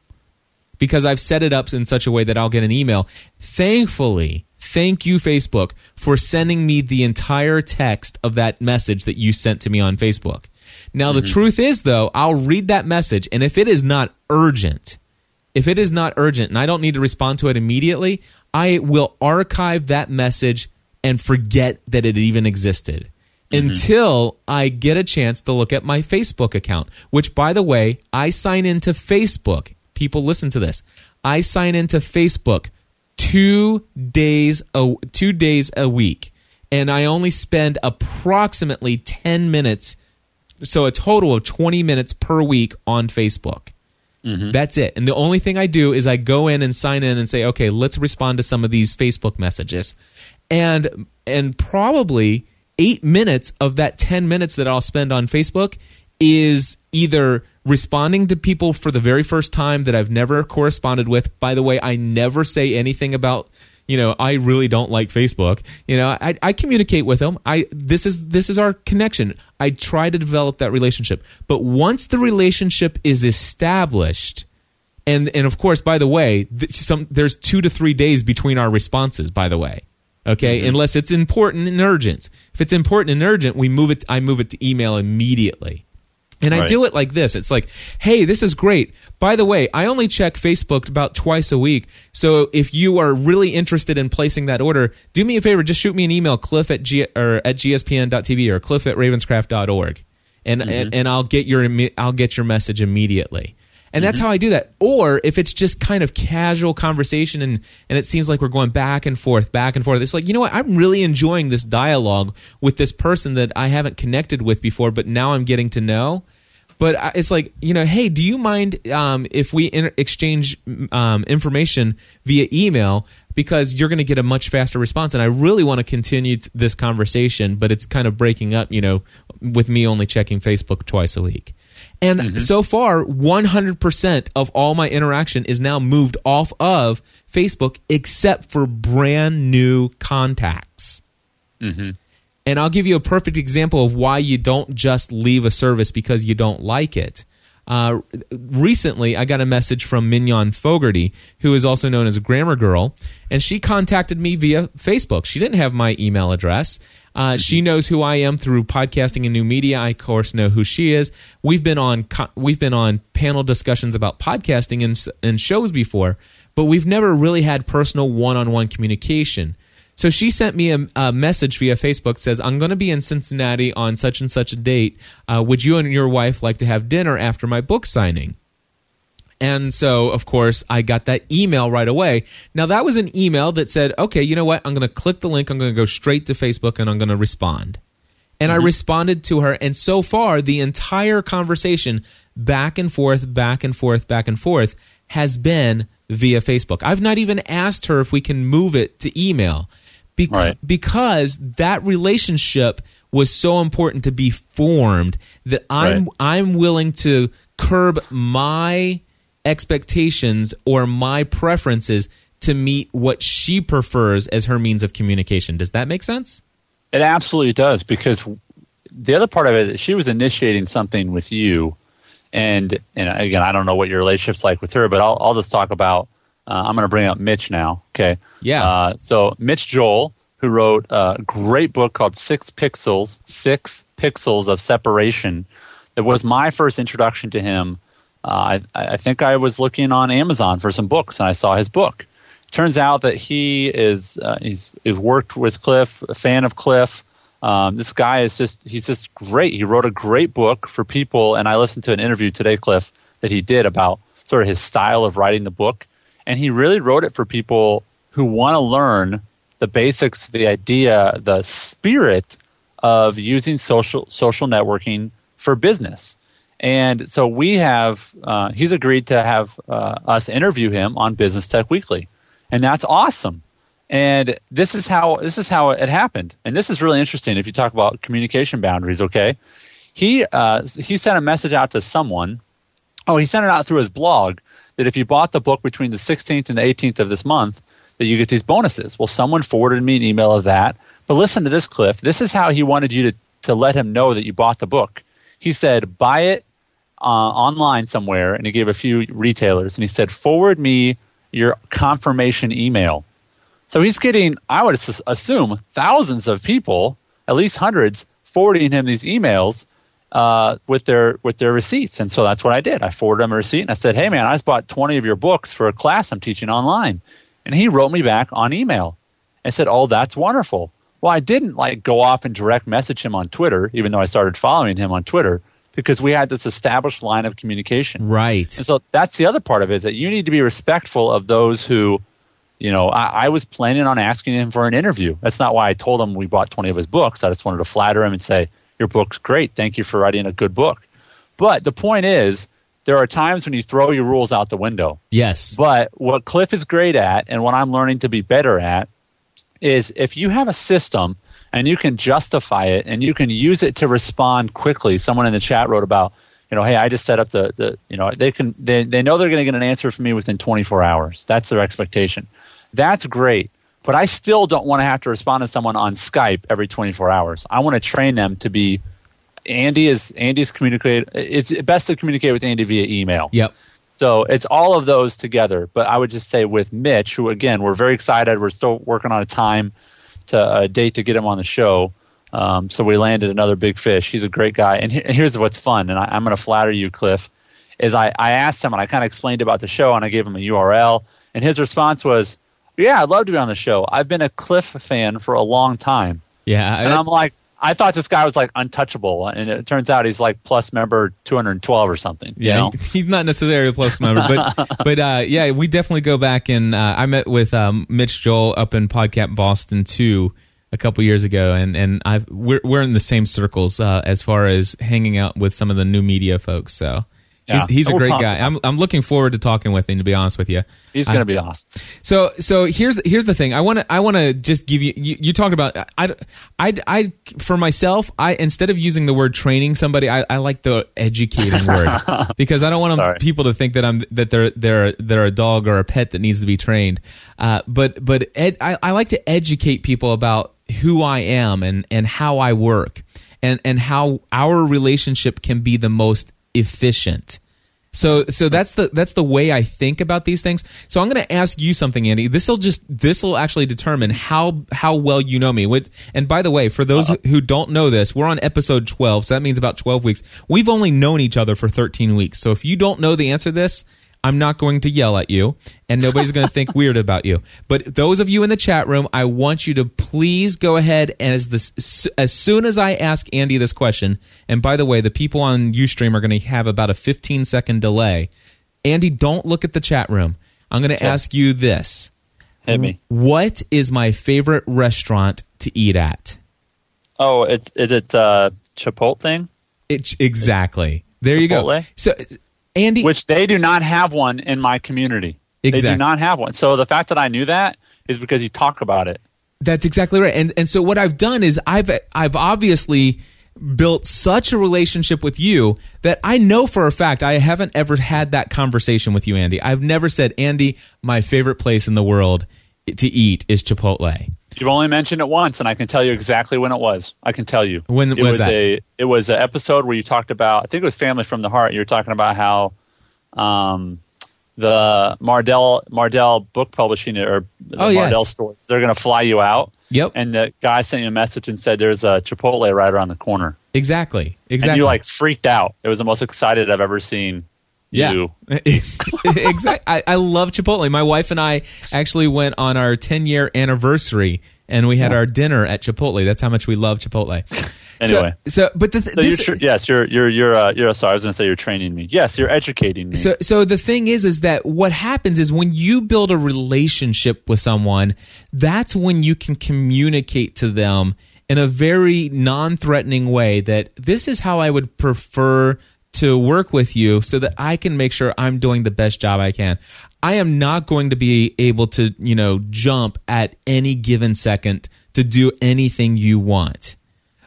because I've set it up in such a way that I'll get an email. Thankfully, thank you, Facebook, for sending me the entire text of that message that you sent to me on Facebook. Now, the mm-hmm. truth is, though, I'll read that message, and if it is not urgent, if it is not urgent and I don't need to respond to it immediately, I will archive that message and forget that it even existed mm-hmm. until I get a chance to look at my Facebook account, which, by the way, I sign into Facebook. People listen to this. I sign into Facebook two days a, two days a week. and I only spend approximately 10 minutes, so a total of 20 minutes per week on Facebook. Mm-hmm. That's it. And the only thing I do is I go in and sign in and say, okay, let's respond to some of these Facebook messages. And and probably eight minutes of that 10 minutes that I'll spend on Facebook is either responding to people for the very first time that I've never corresponded with. By the way, I never say anything about you know i really don't like facebook. You know i, I communicate with them. I this is this is our connection. I try to develop that relationship. But once the relationship is established and and of course by the way some there's two to three days between our responses by the way. Okay? Mm-hmm. unless it's important and urgent. If it's important and urgent we move it i move it to email immediately and right. I do it like this. It's like, hey, this is great. By the way, I only check Facebook about twice a week. So if you are really interested in placing that order, do me a favor. Just shoot me an email, cliff at, G- or at gspn.tv or cliff at ravenscraft.org. And, mm-hmm. and, and I'll get your, I'll get your message immediately. And that's mm-hmm. how I do that. Or if it's just kind of casual conversation and, and it seems like we're going back and forth, back and forth, it's like, you know what? I'm really enjoying this dialogue with this person that I haven't connected with before, but now I'm getting to know. But it's like, you know, hey, do you mind um, if we inter- exchange um, information via email? Because you're going to get a much faster response. And I really want to continue t- this conversation, but it's kind of breaking up, you know, with me only checking Facebook twice a week. And mm-hmm. so far, 100% of all my interaction is now moved off of Facebook except for brand new contacts. Mm-hmm. And I'll give you a perfect example of why you don't just leave a service because you don't like it. Uh, recently, I got a message from Mignon Fogarty, who is also known as Grammar Girl, and she contacted me via Facebook. She didn't have my email address. Uh, she knows who I am through podcasting and new media. I of course know who she is. We've been on we've been on panel discussions about podcasting and, and shows before, but we've never really had personal one on one communication. So she sent me a, a, message via Facebook says, I'm going to be in Cincinnati on such and such a date. Uh, would you and your wife like to have dinner after my book signing? And so, of course, I got that email right away. Now, that was an email that said, okay, you know what? I'm going to click the link. I'm going to go straight to Facebook and I'm going to respond. And mm-hmm. I responded to her. And so far, the entire conversation, back and forth, back and forth, back and forth, has been via Facebook. I've not even asked her if we can move it to email Bec- right. because that relationship was so important to be formed that I'm right. I'm willing to curb my expectations or my preferences to meet what she prefers as her means of communication. Does that make sense? It absolutely does because the other part of it, she was initiating something with you, and and again, I don't know what your relationship's like with her, but I'll I'll just talk about uh, I'm going to bring up Mitch now. Okay. Yeah. Uh, so Mitch Joel, who wrote a great book called Six Pixels, Six Pixels of Separation. It was my first introduction to him. Uh, I, I, think I was looking on Amazon for some books and I saw his book. Turns out that he is uh, he's, he's worked with Cliff, a fan of Cliff. Um, this guy is just he's just great. He wrote a great book for people, and I listened to an interview today, Cliff, that he did about sort of his style of writing the book and he really wrote it for people who want to learn the basics, the idea, the spirit of using social social networking for business. And so we have uh, he's agreed to have uh, us interview him on Business Tech Weekly, and that's awesome. And this is how this is how it happened. And this is really interesting if you talk about communication boundaries. Okay, he uh, he sent a message out to someone. Oh, he sent it out through his blog that if you bought the book between the 16th and the 18th of this month, that you get these bonuses. Well, someone forwarded me an email of that. But listen to this, Cliff. This is how he wanted you to, to let him know that you bought the book. He said, buy it uh, online somewhere, and he gave a few retailers, and he said, forward me your confirmation email. So he's getting, I would assume, thousands of people, at least hundreds, forwarding him these emails uh, with their with their receipts. And so that's what I did. I forwarded him a receipt and I said, "Hey man, I just bought 20 of your books for a class I'm teaching online." And he wrote me back on email and said, "Oh, that's wonderful." Well, I didn't like go off and direct message him on Twitter, even though I started following him on Twitter because we had this established line of communication. Right. And so that's the other part of it is that you need to be respectful of those who you know, I, I was planning on asking him for an interview. That's not why I told him we bought 20 of his books. I just wanted to flatter him and say, Your book's great. Thank you for writing a good book. But the point is, there are times when you throw your rules out the window. Yes. But what Cliff is great at, and what I'm learning to be better at, is if you have a system and you can justify it and you can use it to respond quickly. Someone in the chat wrote about, you know, hey, I just set up the, the you know, they can they, they know they're going to get an answer from me within 24 hours. That's their expectation. That's great. But I still don't want to have to respond to someone on Skype every 24 hours. I want to train them to be Andy is Andy's communicate. It's best to communicate with Andy via email. Yep. So it's all of those together. But I would just say with Mitch, who again we're very excited. We're still working on a time to a date to get him on the show. Um, so we landed another big fish. He's a great guy. And, he, and here's what's fun, and I, am going to flatter you, Cliff. Is I, I asked him and I kind of explained about the show and I gave him a URL, and his response was, "Yeah, I'd love to be on the show. I've been a Cliff fan for a long time." Yeah, and I'm like, I thought this guy was like untouchable, and it turns out he's like plus member 212 or something. Yeah, he, he's not necessarily a plus member, but but uh, yeah, we definitely go back and uh, I met with um, Mitch Joel up in PodCamp Boston too a couple years ago, and and I've we're we're in the same circles uh, as far as hanging out with some of the new media folks. So yeah. he's, he's a great guy. I'm I'm looking forward to talking with him. To be honest with you, he's going to be awesome. So so here's here's the thing. I want to I want to just give you, you you talked about I, I I for myself I instead of using the word training somebody I, I like the educating word because I don't want people to think that I'm that they're they're they're a dog or a pet that needs to be trained. Uh, but but ed, I, I like to educate people about who I am and and how I work and and how our relationship can be the most efficient. So so that's the that's the way I think about these things. So I'm going to ask you something, Andy. This will just this will actually determine how how well you know me. And by the way, for those Uh-oh. who don't know this, we're on episode 12, so that means about 12 weeks. We've only known each other for 13 weeks. So if you don't know the answer to this, I'm not going to yell at you, and nobody's going to think weird about you. But those of you in the chat room, I want you to please go ahead and as this as soon as I ask Andy this question, and by the way, the people on UStream are going to have about a 15 second delay. Andy, don't look at the chat room. I'm going to okay. ask you this. Hit me. What is my favorite restaurant to eat at? Oh, it's is it uh, Chipotle? It, exactly. There Chipotle? you go. So Andy, which they do not have one in my community. Exactly. They do not have one. So the fact that I knew that is because you talk about it. That's exactly right. And and so what I've done is I've I've obviously built such a relationship with you that I know for a fact I haven't ever had that conversation with you, Andy. I've never said, Andy, my favorite place in the world to eat is Chipotle. You've only mentioned it once, and I can tell you exactly when it was. I can tell you when it was, was that? a it was an episode where you talked about. I think it was Family from the Heart. You were talking about how um, the Mardell Mardel book publishing or the oh, Mardel yes. stores. They're going to fly you out. Yep. And the guy sent you a message and said, "There's a Chipotle right around the corner." Exactly. Exactly. And you like freaked out. It was the most excited I've ever seen yeah. exactly. I, I love Chipotle. My wife and I actually went on our 10 year anniversary and we had yeah. our dinner at Chipotle. That's how much we love Chipotle. Anyway, so, so but the th- so this, you're, yes, you're you're you're uh, you're sorry. I was going to say you're training me. Yes, you're educating me. So so the thing is, is that what happens is when you build a relationship with someone, that's when you can communicate to them in a very non-threatening way that this is how I would prefer to work with you so that I can make sure I'm doing the best job I can. I am not going to be able to, you know, jump at any given second to do anything you want.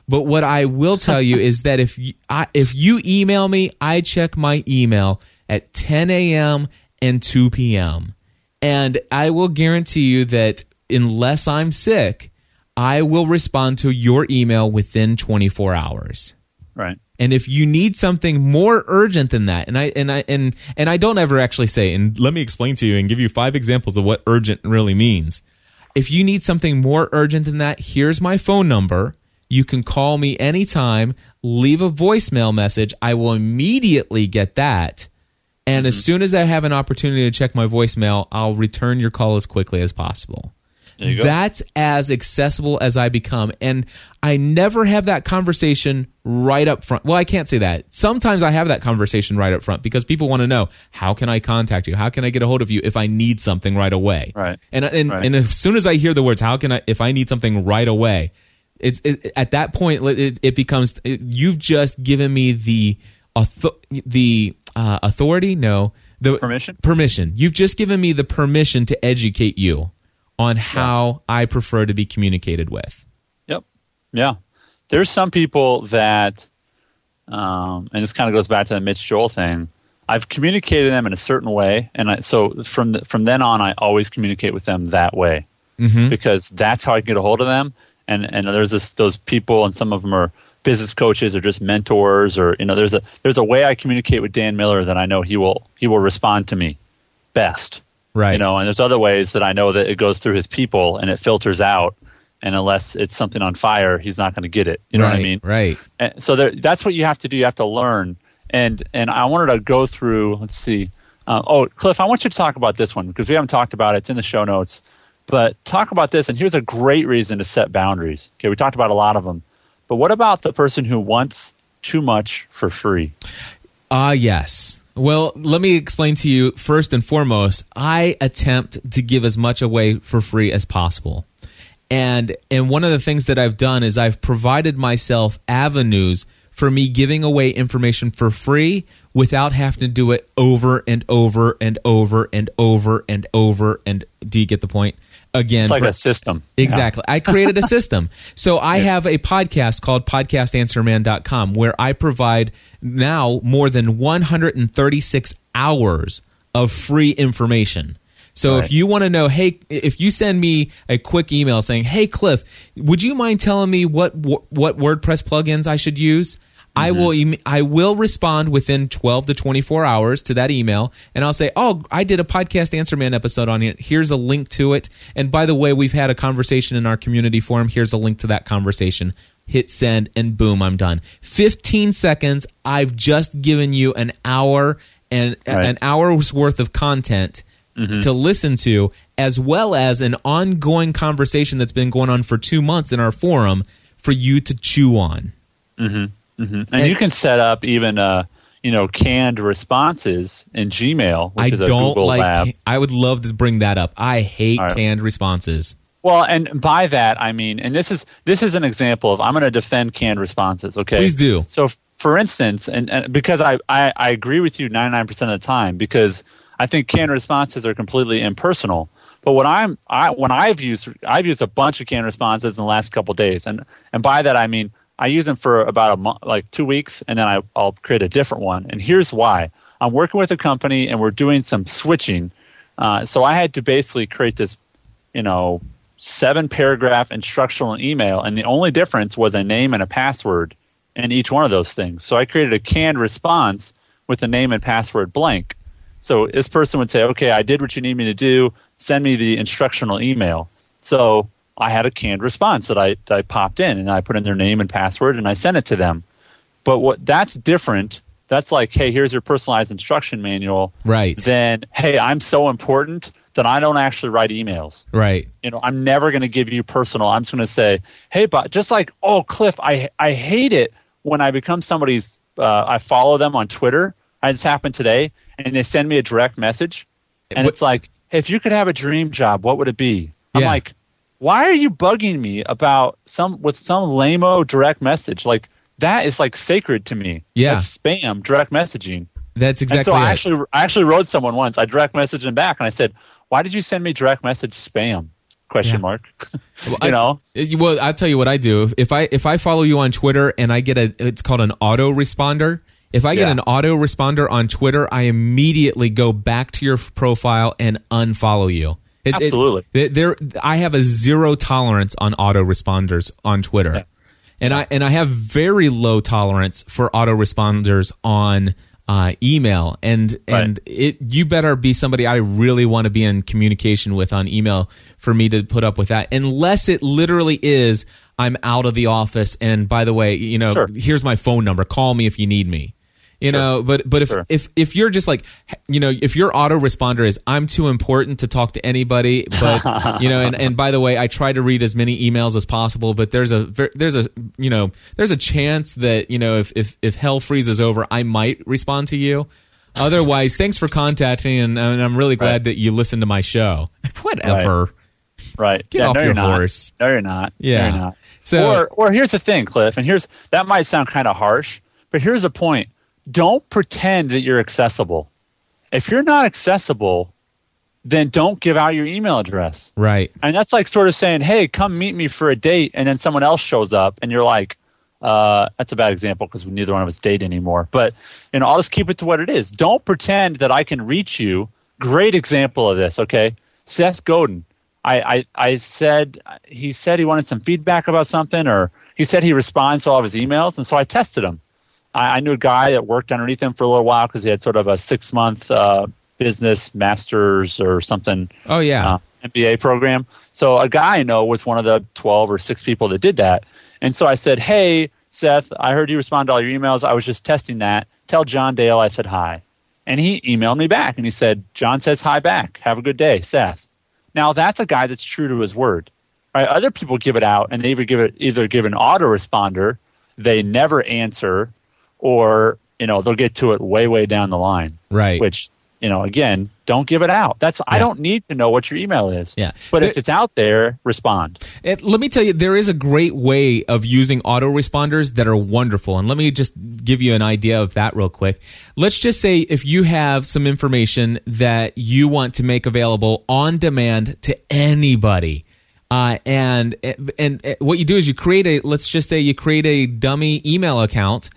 But what I will tell you is that if you, I, if you email me, I check my email at 10 a.m. and 2 p.m. And I will guarantee you that unless I'm sick, I will respond to your email within 24 hours. Right. And if you need something more urgent than that, and I and I and and I don't ever actually say, and let me explain to you and give you five examples of what urgent really means. If you need something more urgent than that, here's my phone number. You can call me anytime, leave a voicemail message. I will immediately get that. And as mm-hmm. soon as I have an opportunity to check my voicemail, I'll return your call as quickly as possible. There you go. That's as accessible as I become. And I never have that conversation right up front. Well, I can't say that. Sometimes I have that conversation right up front because people want to know how can I contact you? How can I get a hold of you if I need something right away? Right. And and, Right. and as soon as I hear the words, how can I if I need something right away? It's it, at that point it, it becomes it, you've just given me the author, the uh, authority. No, the Permission? Permission. You've just given me the permission to educate you on how I prefer to be communicated with. Yep. Yeah. There's some people that, um, and this kind of goes back to the Mitch Joel thing. I've communicated them in a certain way, and I, so from the, from then on, I always communicate with them that way because that's how I can get a hold of them. And and there's this those people, and some of them are business coaches or just mentors, or you know, there's a there's a way I communicate with Dan Miller that I know he will he will respond to me best. Right. You know, and there's other ways that I know that it goes through his people and it filters out. And unless it's something on fire, he's not going to get it. You know right, what I mean? Right. And so there, that's what you have to do. You have to learn. And and I wanted to go through. Let's see. Uh, oh, Cliff, I want you to talk about this one because we haven't talked about it. It's in the show notes. But talk about this. And here's a great reason to set boundaries. Okay, we talked about a lot of them. But what about the person who wants too much for free? Ah, yes. Well, let me explain to you first and foremost. I attempt to give as much away for free as possible. And and one of the things that I've done is I've provided myself avenues for me giving away information for free without having to do it over and over and over and over and over and do you get the point? Again, It's like for- a system. Exactly. I created a system. So I have a podcast called podcastanswerman.com where I provide now more than 136 hours of free information. So if you want to know, hey, if you send me a quick email saying, "Hey Cliff, would you mind telling me what what WordPress plugins I should use?" I mm-hmm. will em- I will respond within 12 to 24 hours to that email and I'll say, "Oh, I did a podcast Answer Man episode on it. Here's a link to it. And by the way, we've had a conversation in our community forum. Here's a link to that conversation." Hit send and boom, I'm done. 15 seconds, I've just given you an hour and Right. an hour's worth of content mm-hmm. to listen to as well as an ongoing conversation that's been going on for 2 months in our forum for you to chew on. Mm-hmm. And, you can set up even uh, you know canned responses in Gmail, which I is a don't Google like. lab. I would love to bring that up. I hate right. canned responses. Well, and by that I mean, and this is this is an example of I'm going to defend canned responses. Okay, Please do. So, for instance, and, and because I, I I agree with you 99 percent of the time because I think canned responses are completely impersonal. But what I'm I when I've used I've used a bunch of canned responses in the last couple of days, and and by that I mean I use them for about a month, like two weeks, and then I, I'll create a different one. And here's why: I'm working with a company, and we're doing some switching. Uh, so I had to basically create this, you know, seven paragraph instructional email, and the only difference was a name and a password in each one of those things. So I created a canned response with the name and password blank. So this person would say, "Okay, I did what you need me to do. Send me the instructional email." So I had a canned response that I that I popped in, and I put in their name and password, and I sent it to them. But what that's different. That's like, hey, here's your personalized instruction manual. Right. Then, hey, I'm so important that I don't actually write emails Right. you know, I'm never going to give you personal. I'm just going to say, hey, but just like, oh, Cliff, I I hate it when I become somebody's. Uh, I follow them on Twitter. I just happened today, and they send me a direct message, and What- it's like, hey, if you could have a dream job, what would it be? I'm Yeah. like, why are you bugging me about some with some lameo direct message? Like that is like sacred to me. Yeah. That's spam direct messaging. That's And exactly so I it. actually, I actually wrote someone once. I direct messaged him back, and I said, "Why did you send me direct message spam?" Question Yeah. mark. You I- know, Uh, Well, I'll tell you what I do. If I if I follow you on Twitter and I get a it's called an auto responder. If I get Yeah. an auto responder on Twitter, I immediately go back to your profile and unfollow you. It- it- Absolutely. th- there, I have a zero tolerance on auto responders on Twitter, Yeah. and I and I have very low tolerance for auto responders on uh, email. And and it you better be somebody I really want to be in communication with on email for me to put up with that, unless it literally is I'm out of the office. And by the way, you know, Sure. here's my phone number. Call me if you need me. You Sure. know, but but if Sure. if if you're just like you know, if your autoresponder is I'm too important to talk to anybody, but you know, and, and by the way, I try to read as many emails as possible, but there's a there's a you know there's a chance that you know if if if hell freezes over, I might respond to you. Otherwise, thanks for contacting, and, and I'm really glad Right. that you listened to my show. Whatever. Right. Get yeah, off no, your you're not. horse. No, you're not. Yeah. No, you're not. So- or or here's the thing, Cliff, and here's that might sound kind of harsh, but here's the point. Don't pretend that you're accessible. If you're not accessible, then don't give out your email address. Right. And that's like sort of saying, "Hey, come meet me for a date," and then someone else shows up, and you're like, uh, "That's a bad example because we neither one of us date anymore." But you know, I'll just keep it to what it is. Don't pretend that I can reach you. Great example of this. Okay, Seth Godin. I, I I said he said he wanted some feedback about something, or he said he responds to all of his emails, and so I tested him. I, I knew a guy that worked underneath him for a little while because he had sort of a six month uh, business masters or something Oh yeah. uh, MBA program. So a guy I know was one of the 12 or six people that did that. And so I said, Hey, Seth, I heard you respond to all your emails. I was just testing that. Tell John Dale I said hi. And he emailed me back and he said, John says hi back. Have a good day, Seth. Now that's a guy that's true to his word. Right? Other people give it out and they either give it either give an autoresponder, they never answer, or you know, they'll get to it way, way down the line right. which you know again don't give it out that's i don't need to know what your email is Yeah. but There- if it's out there respond It, let me tell you, there is a great way of using autoresponders that are wonderful. And let me just give you an idea of that real quick. Let's just say if you have some information that you want to make available on demand to anybody. Uh, and and what you do is you create a let's just say you create a dummy email account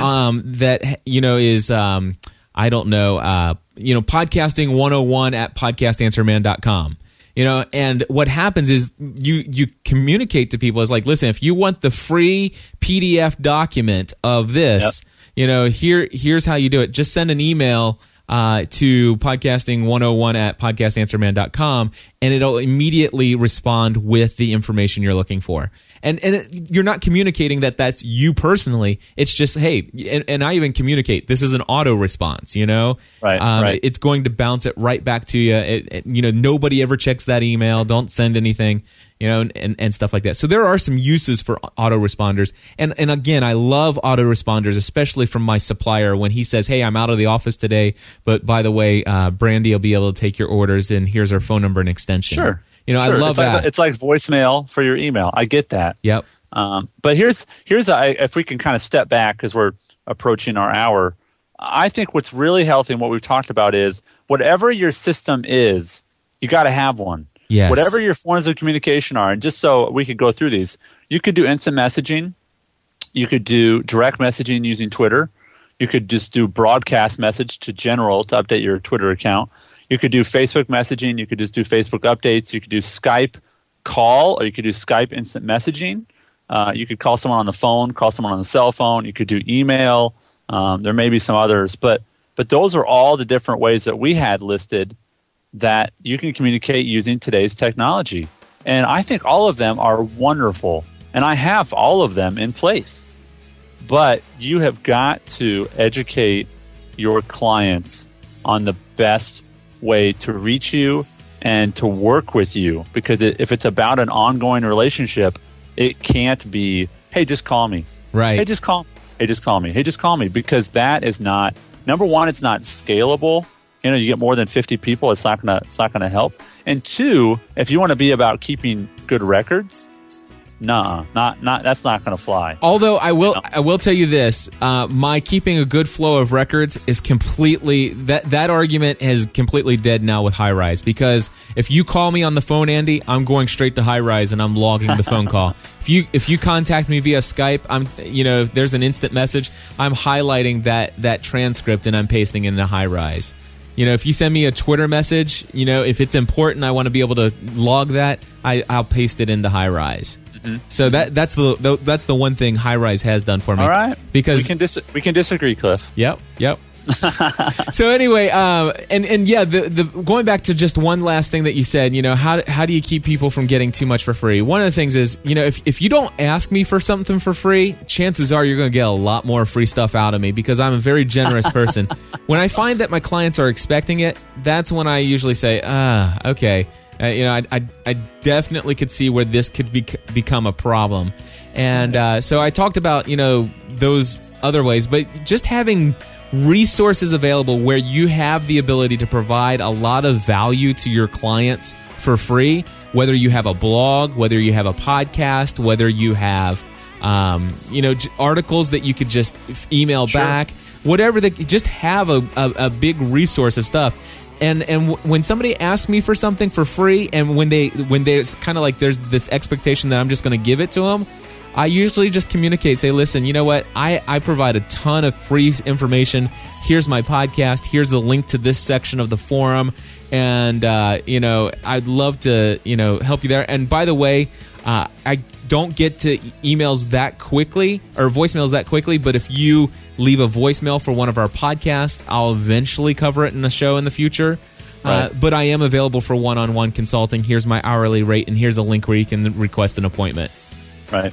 um, that you know is um, I don't know uh, you know podcasting 101 at podcastanswerman.com you know and what happens is you you communicate to people. Is like listen if you want the free pdf document of this you know here here's how you do it. Just send an email uh, to podcasting 101 at podcastanswerman.com and it'll immediately respond with the information you're looking for and and it, you're not communicating that that's you personally it's just hey and, and i even communicate this is an auto response you know Right, um, right. it's going to bounce it right back to you. It, it- you know, nobody ever checks that email. Don't send anything, you know, and, and stuff like that. So there are some uses for autoresponders. And and again, I love autoresponders, especially from my supplier when he says, "Hey, I'm out of the office today, but by the way, uh, Brandy will be able to take your orders, and here's our phone number and extension." sure You know, Sure. I love it's that. like, it's like voicemail for your email i get that yep. um, but here's here's a, if we can kind of step back because we're approaching our hour i think what's really healthy and what we've talked about is whatever your system is you got to have one Yes. whatever your forms of communication are and just so we could go through these you could do instant messaging you could do direct messaging using twitter you could just do broadcast message to general to update your twitter account you could do facebook messaging you could just do facebook updates you could do skype call or you could do skype instant messaging uh, you could call someone on the phone call someone on the cell phone you could do email um, there may be some others but but those are all the different ways that we had listed that you can communicate using today's technology. And I think all of them are wonderful. And I have all of them in place. But you have got to educate your clients on the best way to reach you and to work with you. Because it, if it's about an ongoing relationship, it can't be, hey, just call me. Right. Hey, just call. Hey, just call me. Hey, just call me because that is not number one. It's not scalable. You know, you get more than fifty people. It's not gonna. It's not gonna help. And two, if you want to be about keeping good records, nah, not not. That's not gonna fly. Although I will, No. I will tell you this: uh, my keeping a good flow of records is completely that that argument is completely dead now with Highrise because if you call me on the phone, Andy, I'm going straight to Highrise and I'm logging the phone call. If you if you contact me via Skype, I'm you know if there's an instant message, I'm highlighting that that transcript and I'm pasting it into Highrise. You know, if you send me a Twitter message, you know, if it's important, I want to be able to log that. I, I'll paste it into Highrise. Mm-hmm. So that that's the, the that's the one thing Highrise has done for me. All right, because we can dis- we can disagree, Cliff. yep, yep. so anyway, uh, and and yeah, the the going back to just one last thing that you said, you know, how how do you keep people from getting too much for free? One of the things is, you know, if if you don't ask me for something for free, chances are you're going to get a lot more free stuff out of me because I'm a very generous person. when I find that my clients are expecting it, that's when I usually say, ah, okay. Uh, you know, I, I, I definitely could see where this could be, become a problem. And uh, so I talked about, you know, those other ways, but just having resources available where you have the ability to provide a lot of value to your clients for free, whether you have a blog, whether you have a podcast, whether you have, um, you know, articles that you could just email sure. back, whatever that just have a, a, a big resource of stuff and and w- when somebody asks me for something for free and when they when there's kind of like there's this expectation that i'm just going to give it to them I usually just communicate, say, listen, you know what? I, I provide a ton of free information. Here's my podcast. Here's the link to this section of the forum. And, uh, you know, I'd love to, you know, help you there. And by the way, uh, I don't get to emails that quickly or voicemails that quickly, but if you leave a voicemail for one of our podcasts, I'll eventually cover it in a show in the future. Uh, right. Uh, but I am available for one on one consulting. Here's my hourly rate, and here's a link where you can request an appointment. Right.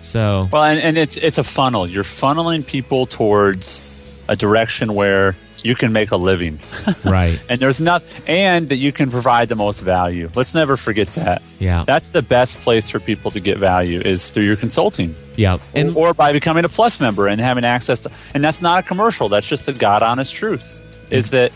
So well, and, and it's it's a funnel. You're funneling people towards a direction where you can make a living, right? and there's not, and that you can provide the most value. Let's never forget that. Yeah, that's the best place for people to get value is through your consulting. Yeah, and or, or by becoming a Plus member and having access. To, and that's not a commercial. That's just the God honest truth. Is that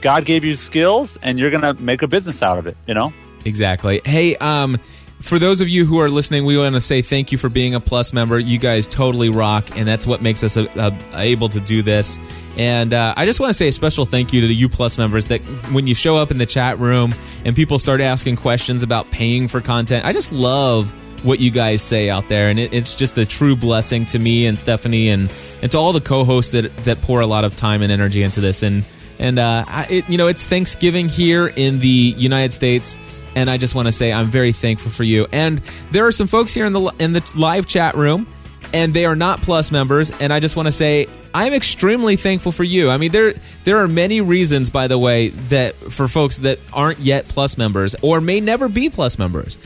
God gave you skills and you're going to make a business out of it. You know. Exactly. Hey, um, for those of you who are listening, we want to say thank you for being a Plus member. You guys totally rock, and that's what makes us a, uh, a, uh, able to do this. And uh, I just want to say a special thank you to the U Plus members that when you show up in the chat room and people start asking questions about paying for content, I just love what you guys say out there, and it, it's just a true blessing to me and Stephanie and, and to all the co-hosts that that pour a lot of time and energy into this. And and uh, I, it, you know, it's Thanksgiving here in the United States and I just want to say I'm very thankful for you. And there are some folks here in the in the live chat room, and they are not Plus members, and I just want to say I'm extremely thankful for you. I mean, there there are many reasons, by the way, that for folks that aren't yet Plus members or may never be Plus members,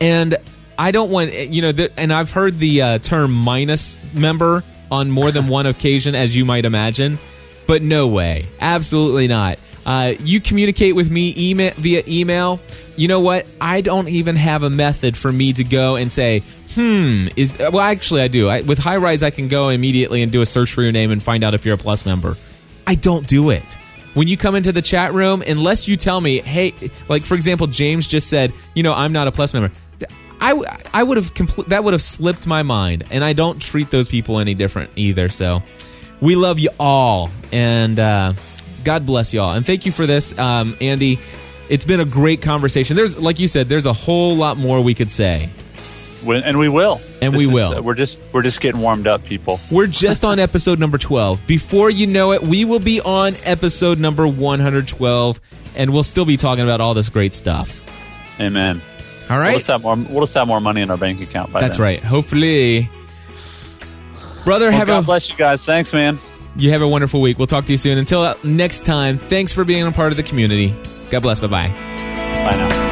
and I don't want you know, the, and I've heard the uh, term minus member on more than one occasion, as you might imagine, but no way, absolutely not. Uh, you communicate with me email, via email. You know what? I don't even have a method for me to go and say, hmm, is well, actually, I do. I, with Highrise, I can go immediately and do a search for your name and find out if you're a Plus member. I don't do it. When you come into the chat room, unless you tell me, hey, like for example, James just said, you know, I'm not a Plus member. I, I would have compl- that would have slipped my mind, and I don't treat those people any different either. So, we love you all, and uh, God bless y'all, and thank you for this, um, Andy. It's been a great conversation. There's, like you said, there's a whole lot more we could say, and we will, and this we will. uh, we're just we're just getting warmed up, people. We're just on episode number twelve. Before you know it, we will be on episode number one hundred twelve, and we'll still be talking about all this great stuff. Amen. All right. We'll just have more. We'll just have more money in our bank account by That's then. right. Hopefully, brother. Well, have God a bless you guys. Thanks, man. You have a wonderful week. We'll talk to you soon. Until next time, thanks for being a part of the community. God bless. Bye bye. Bye now.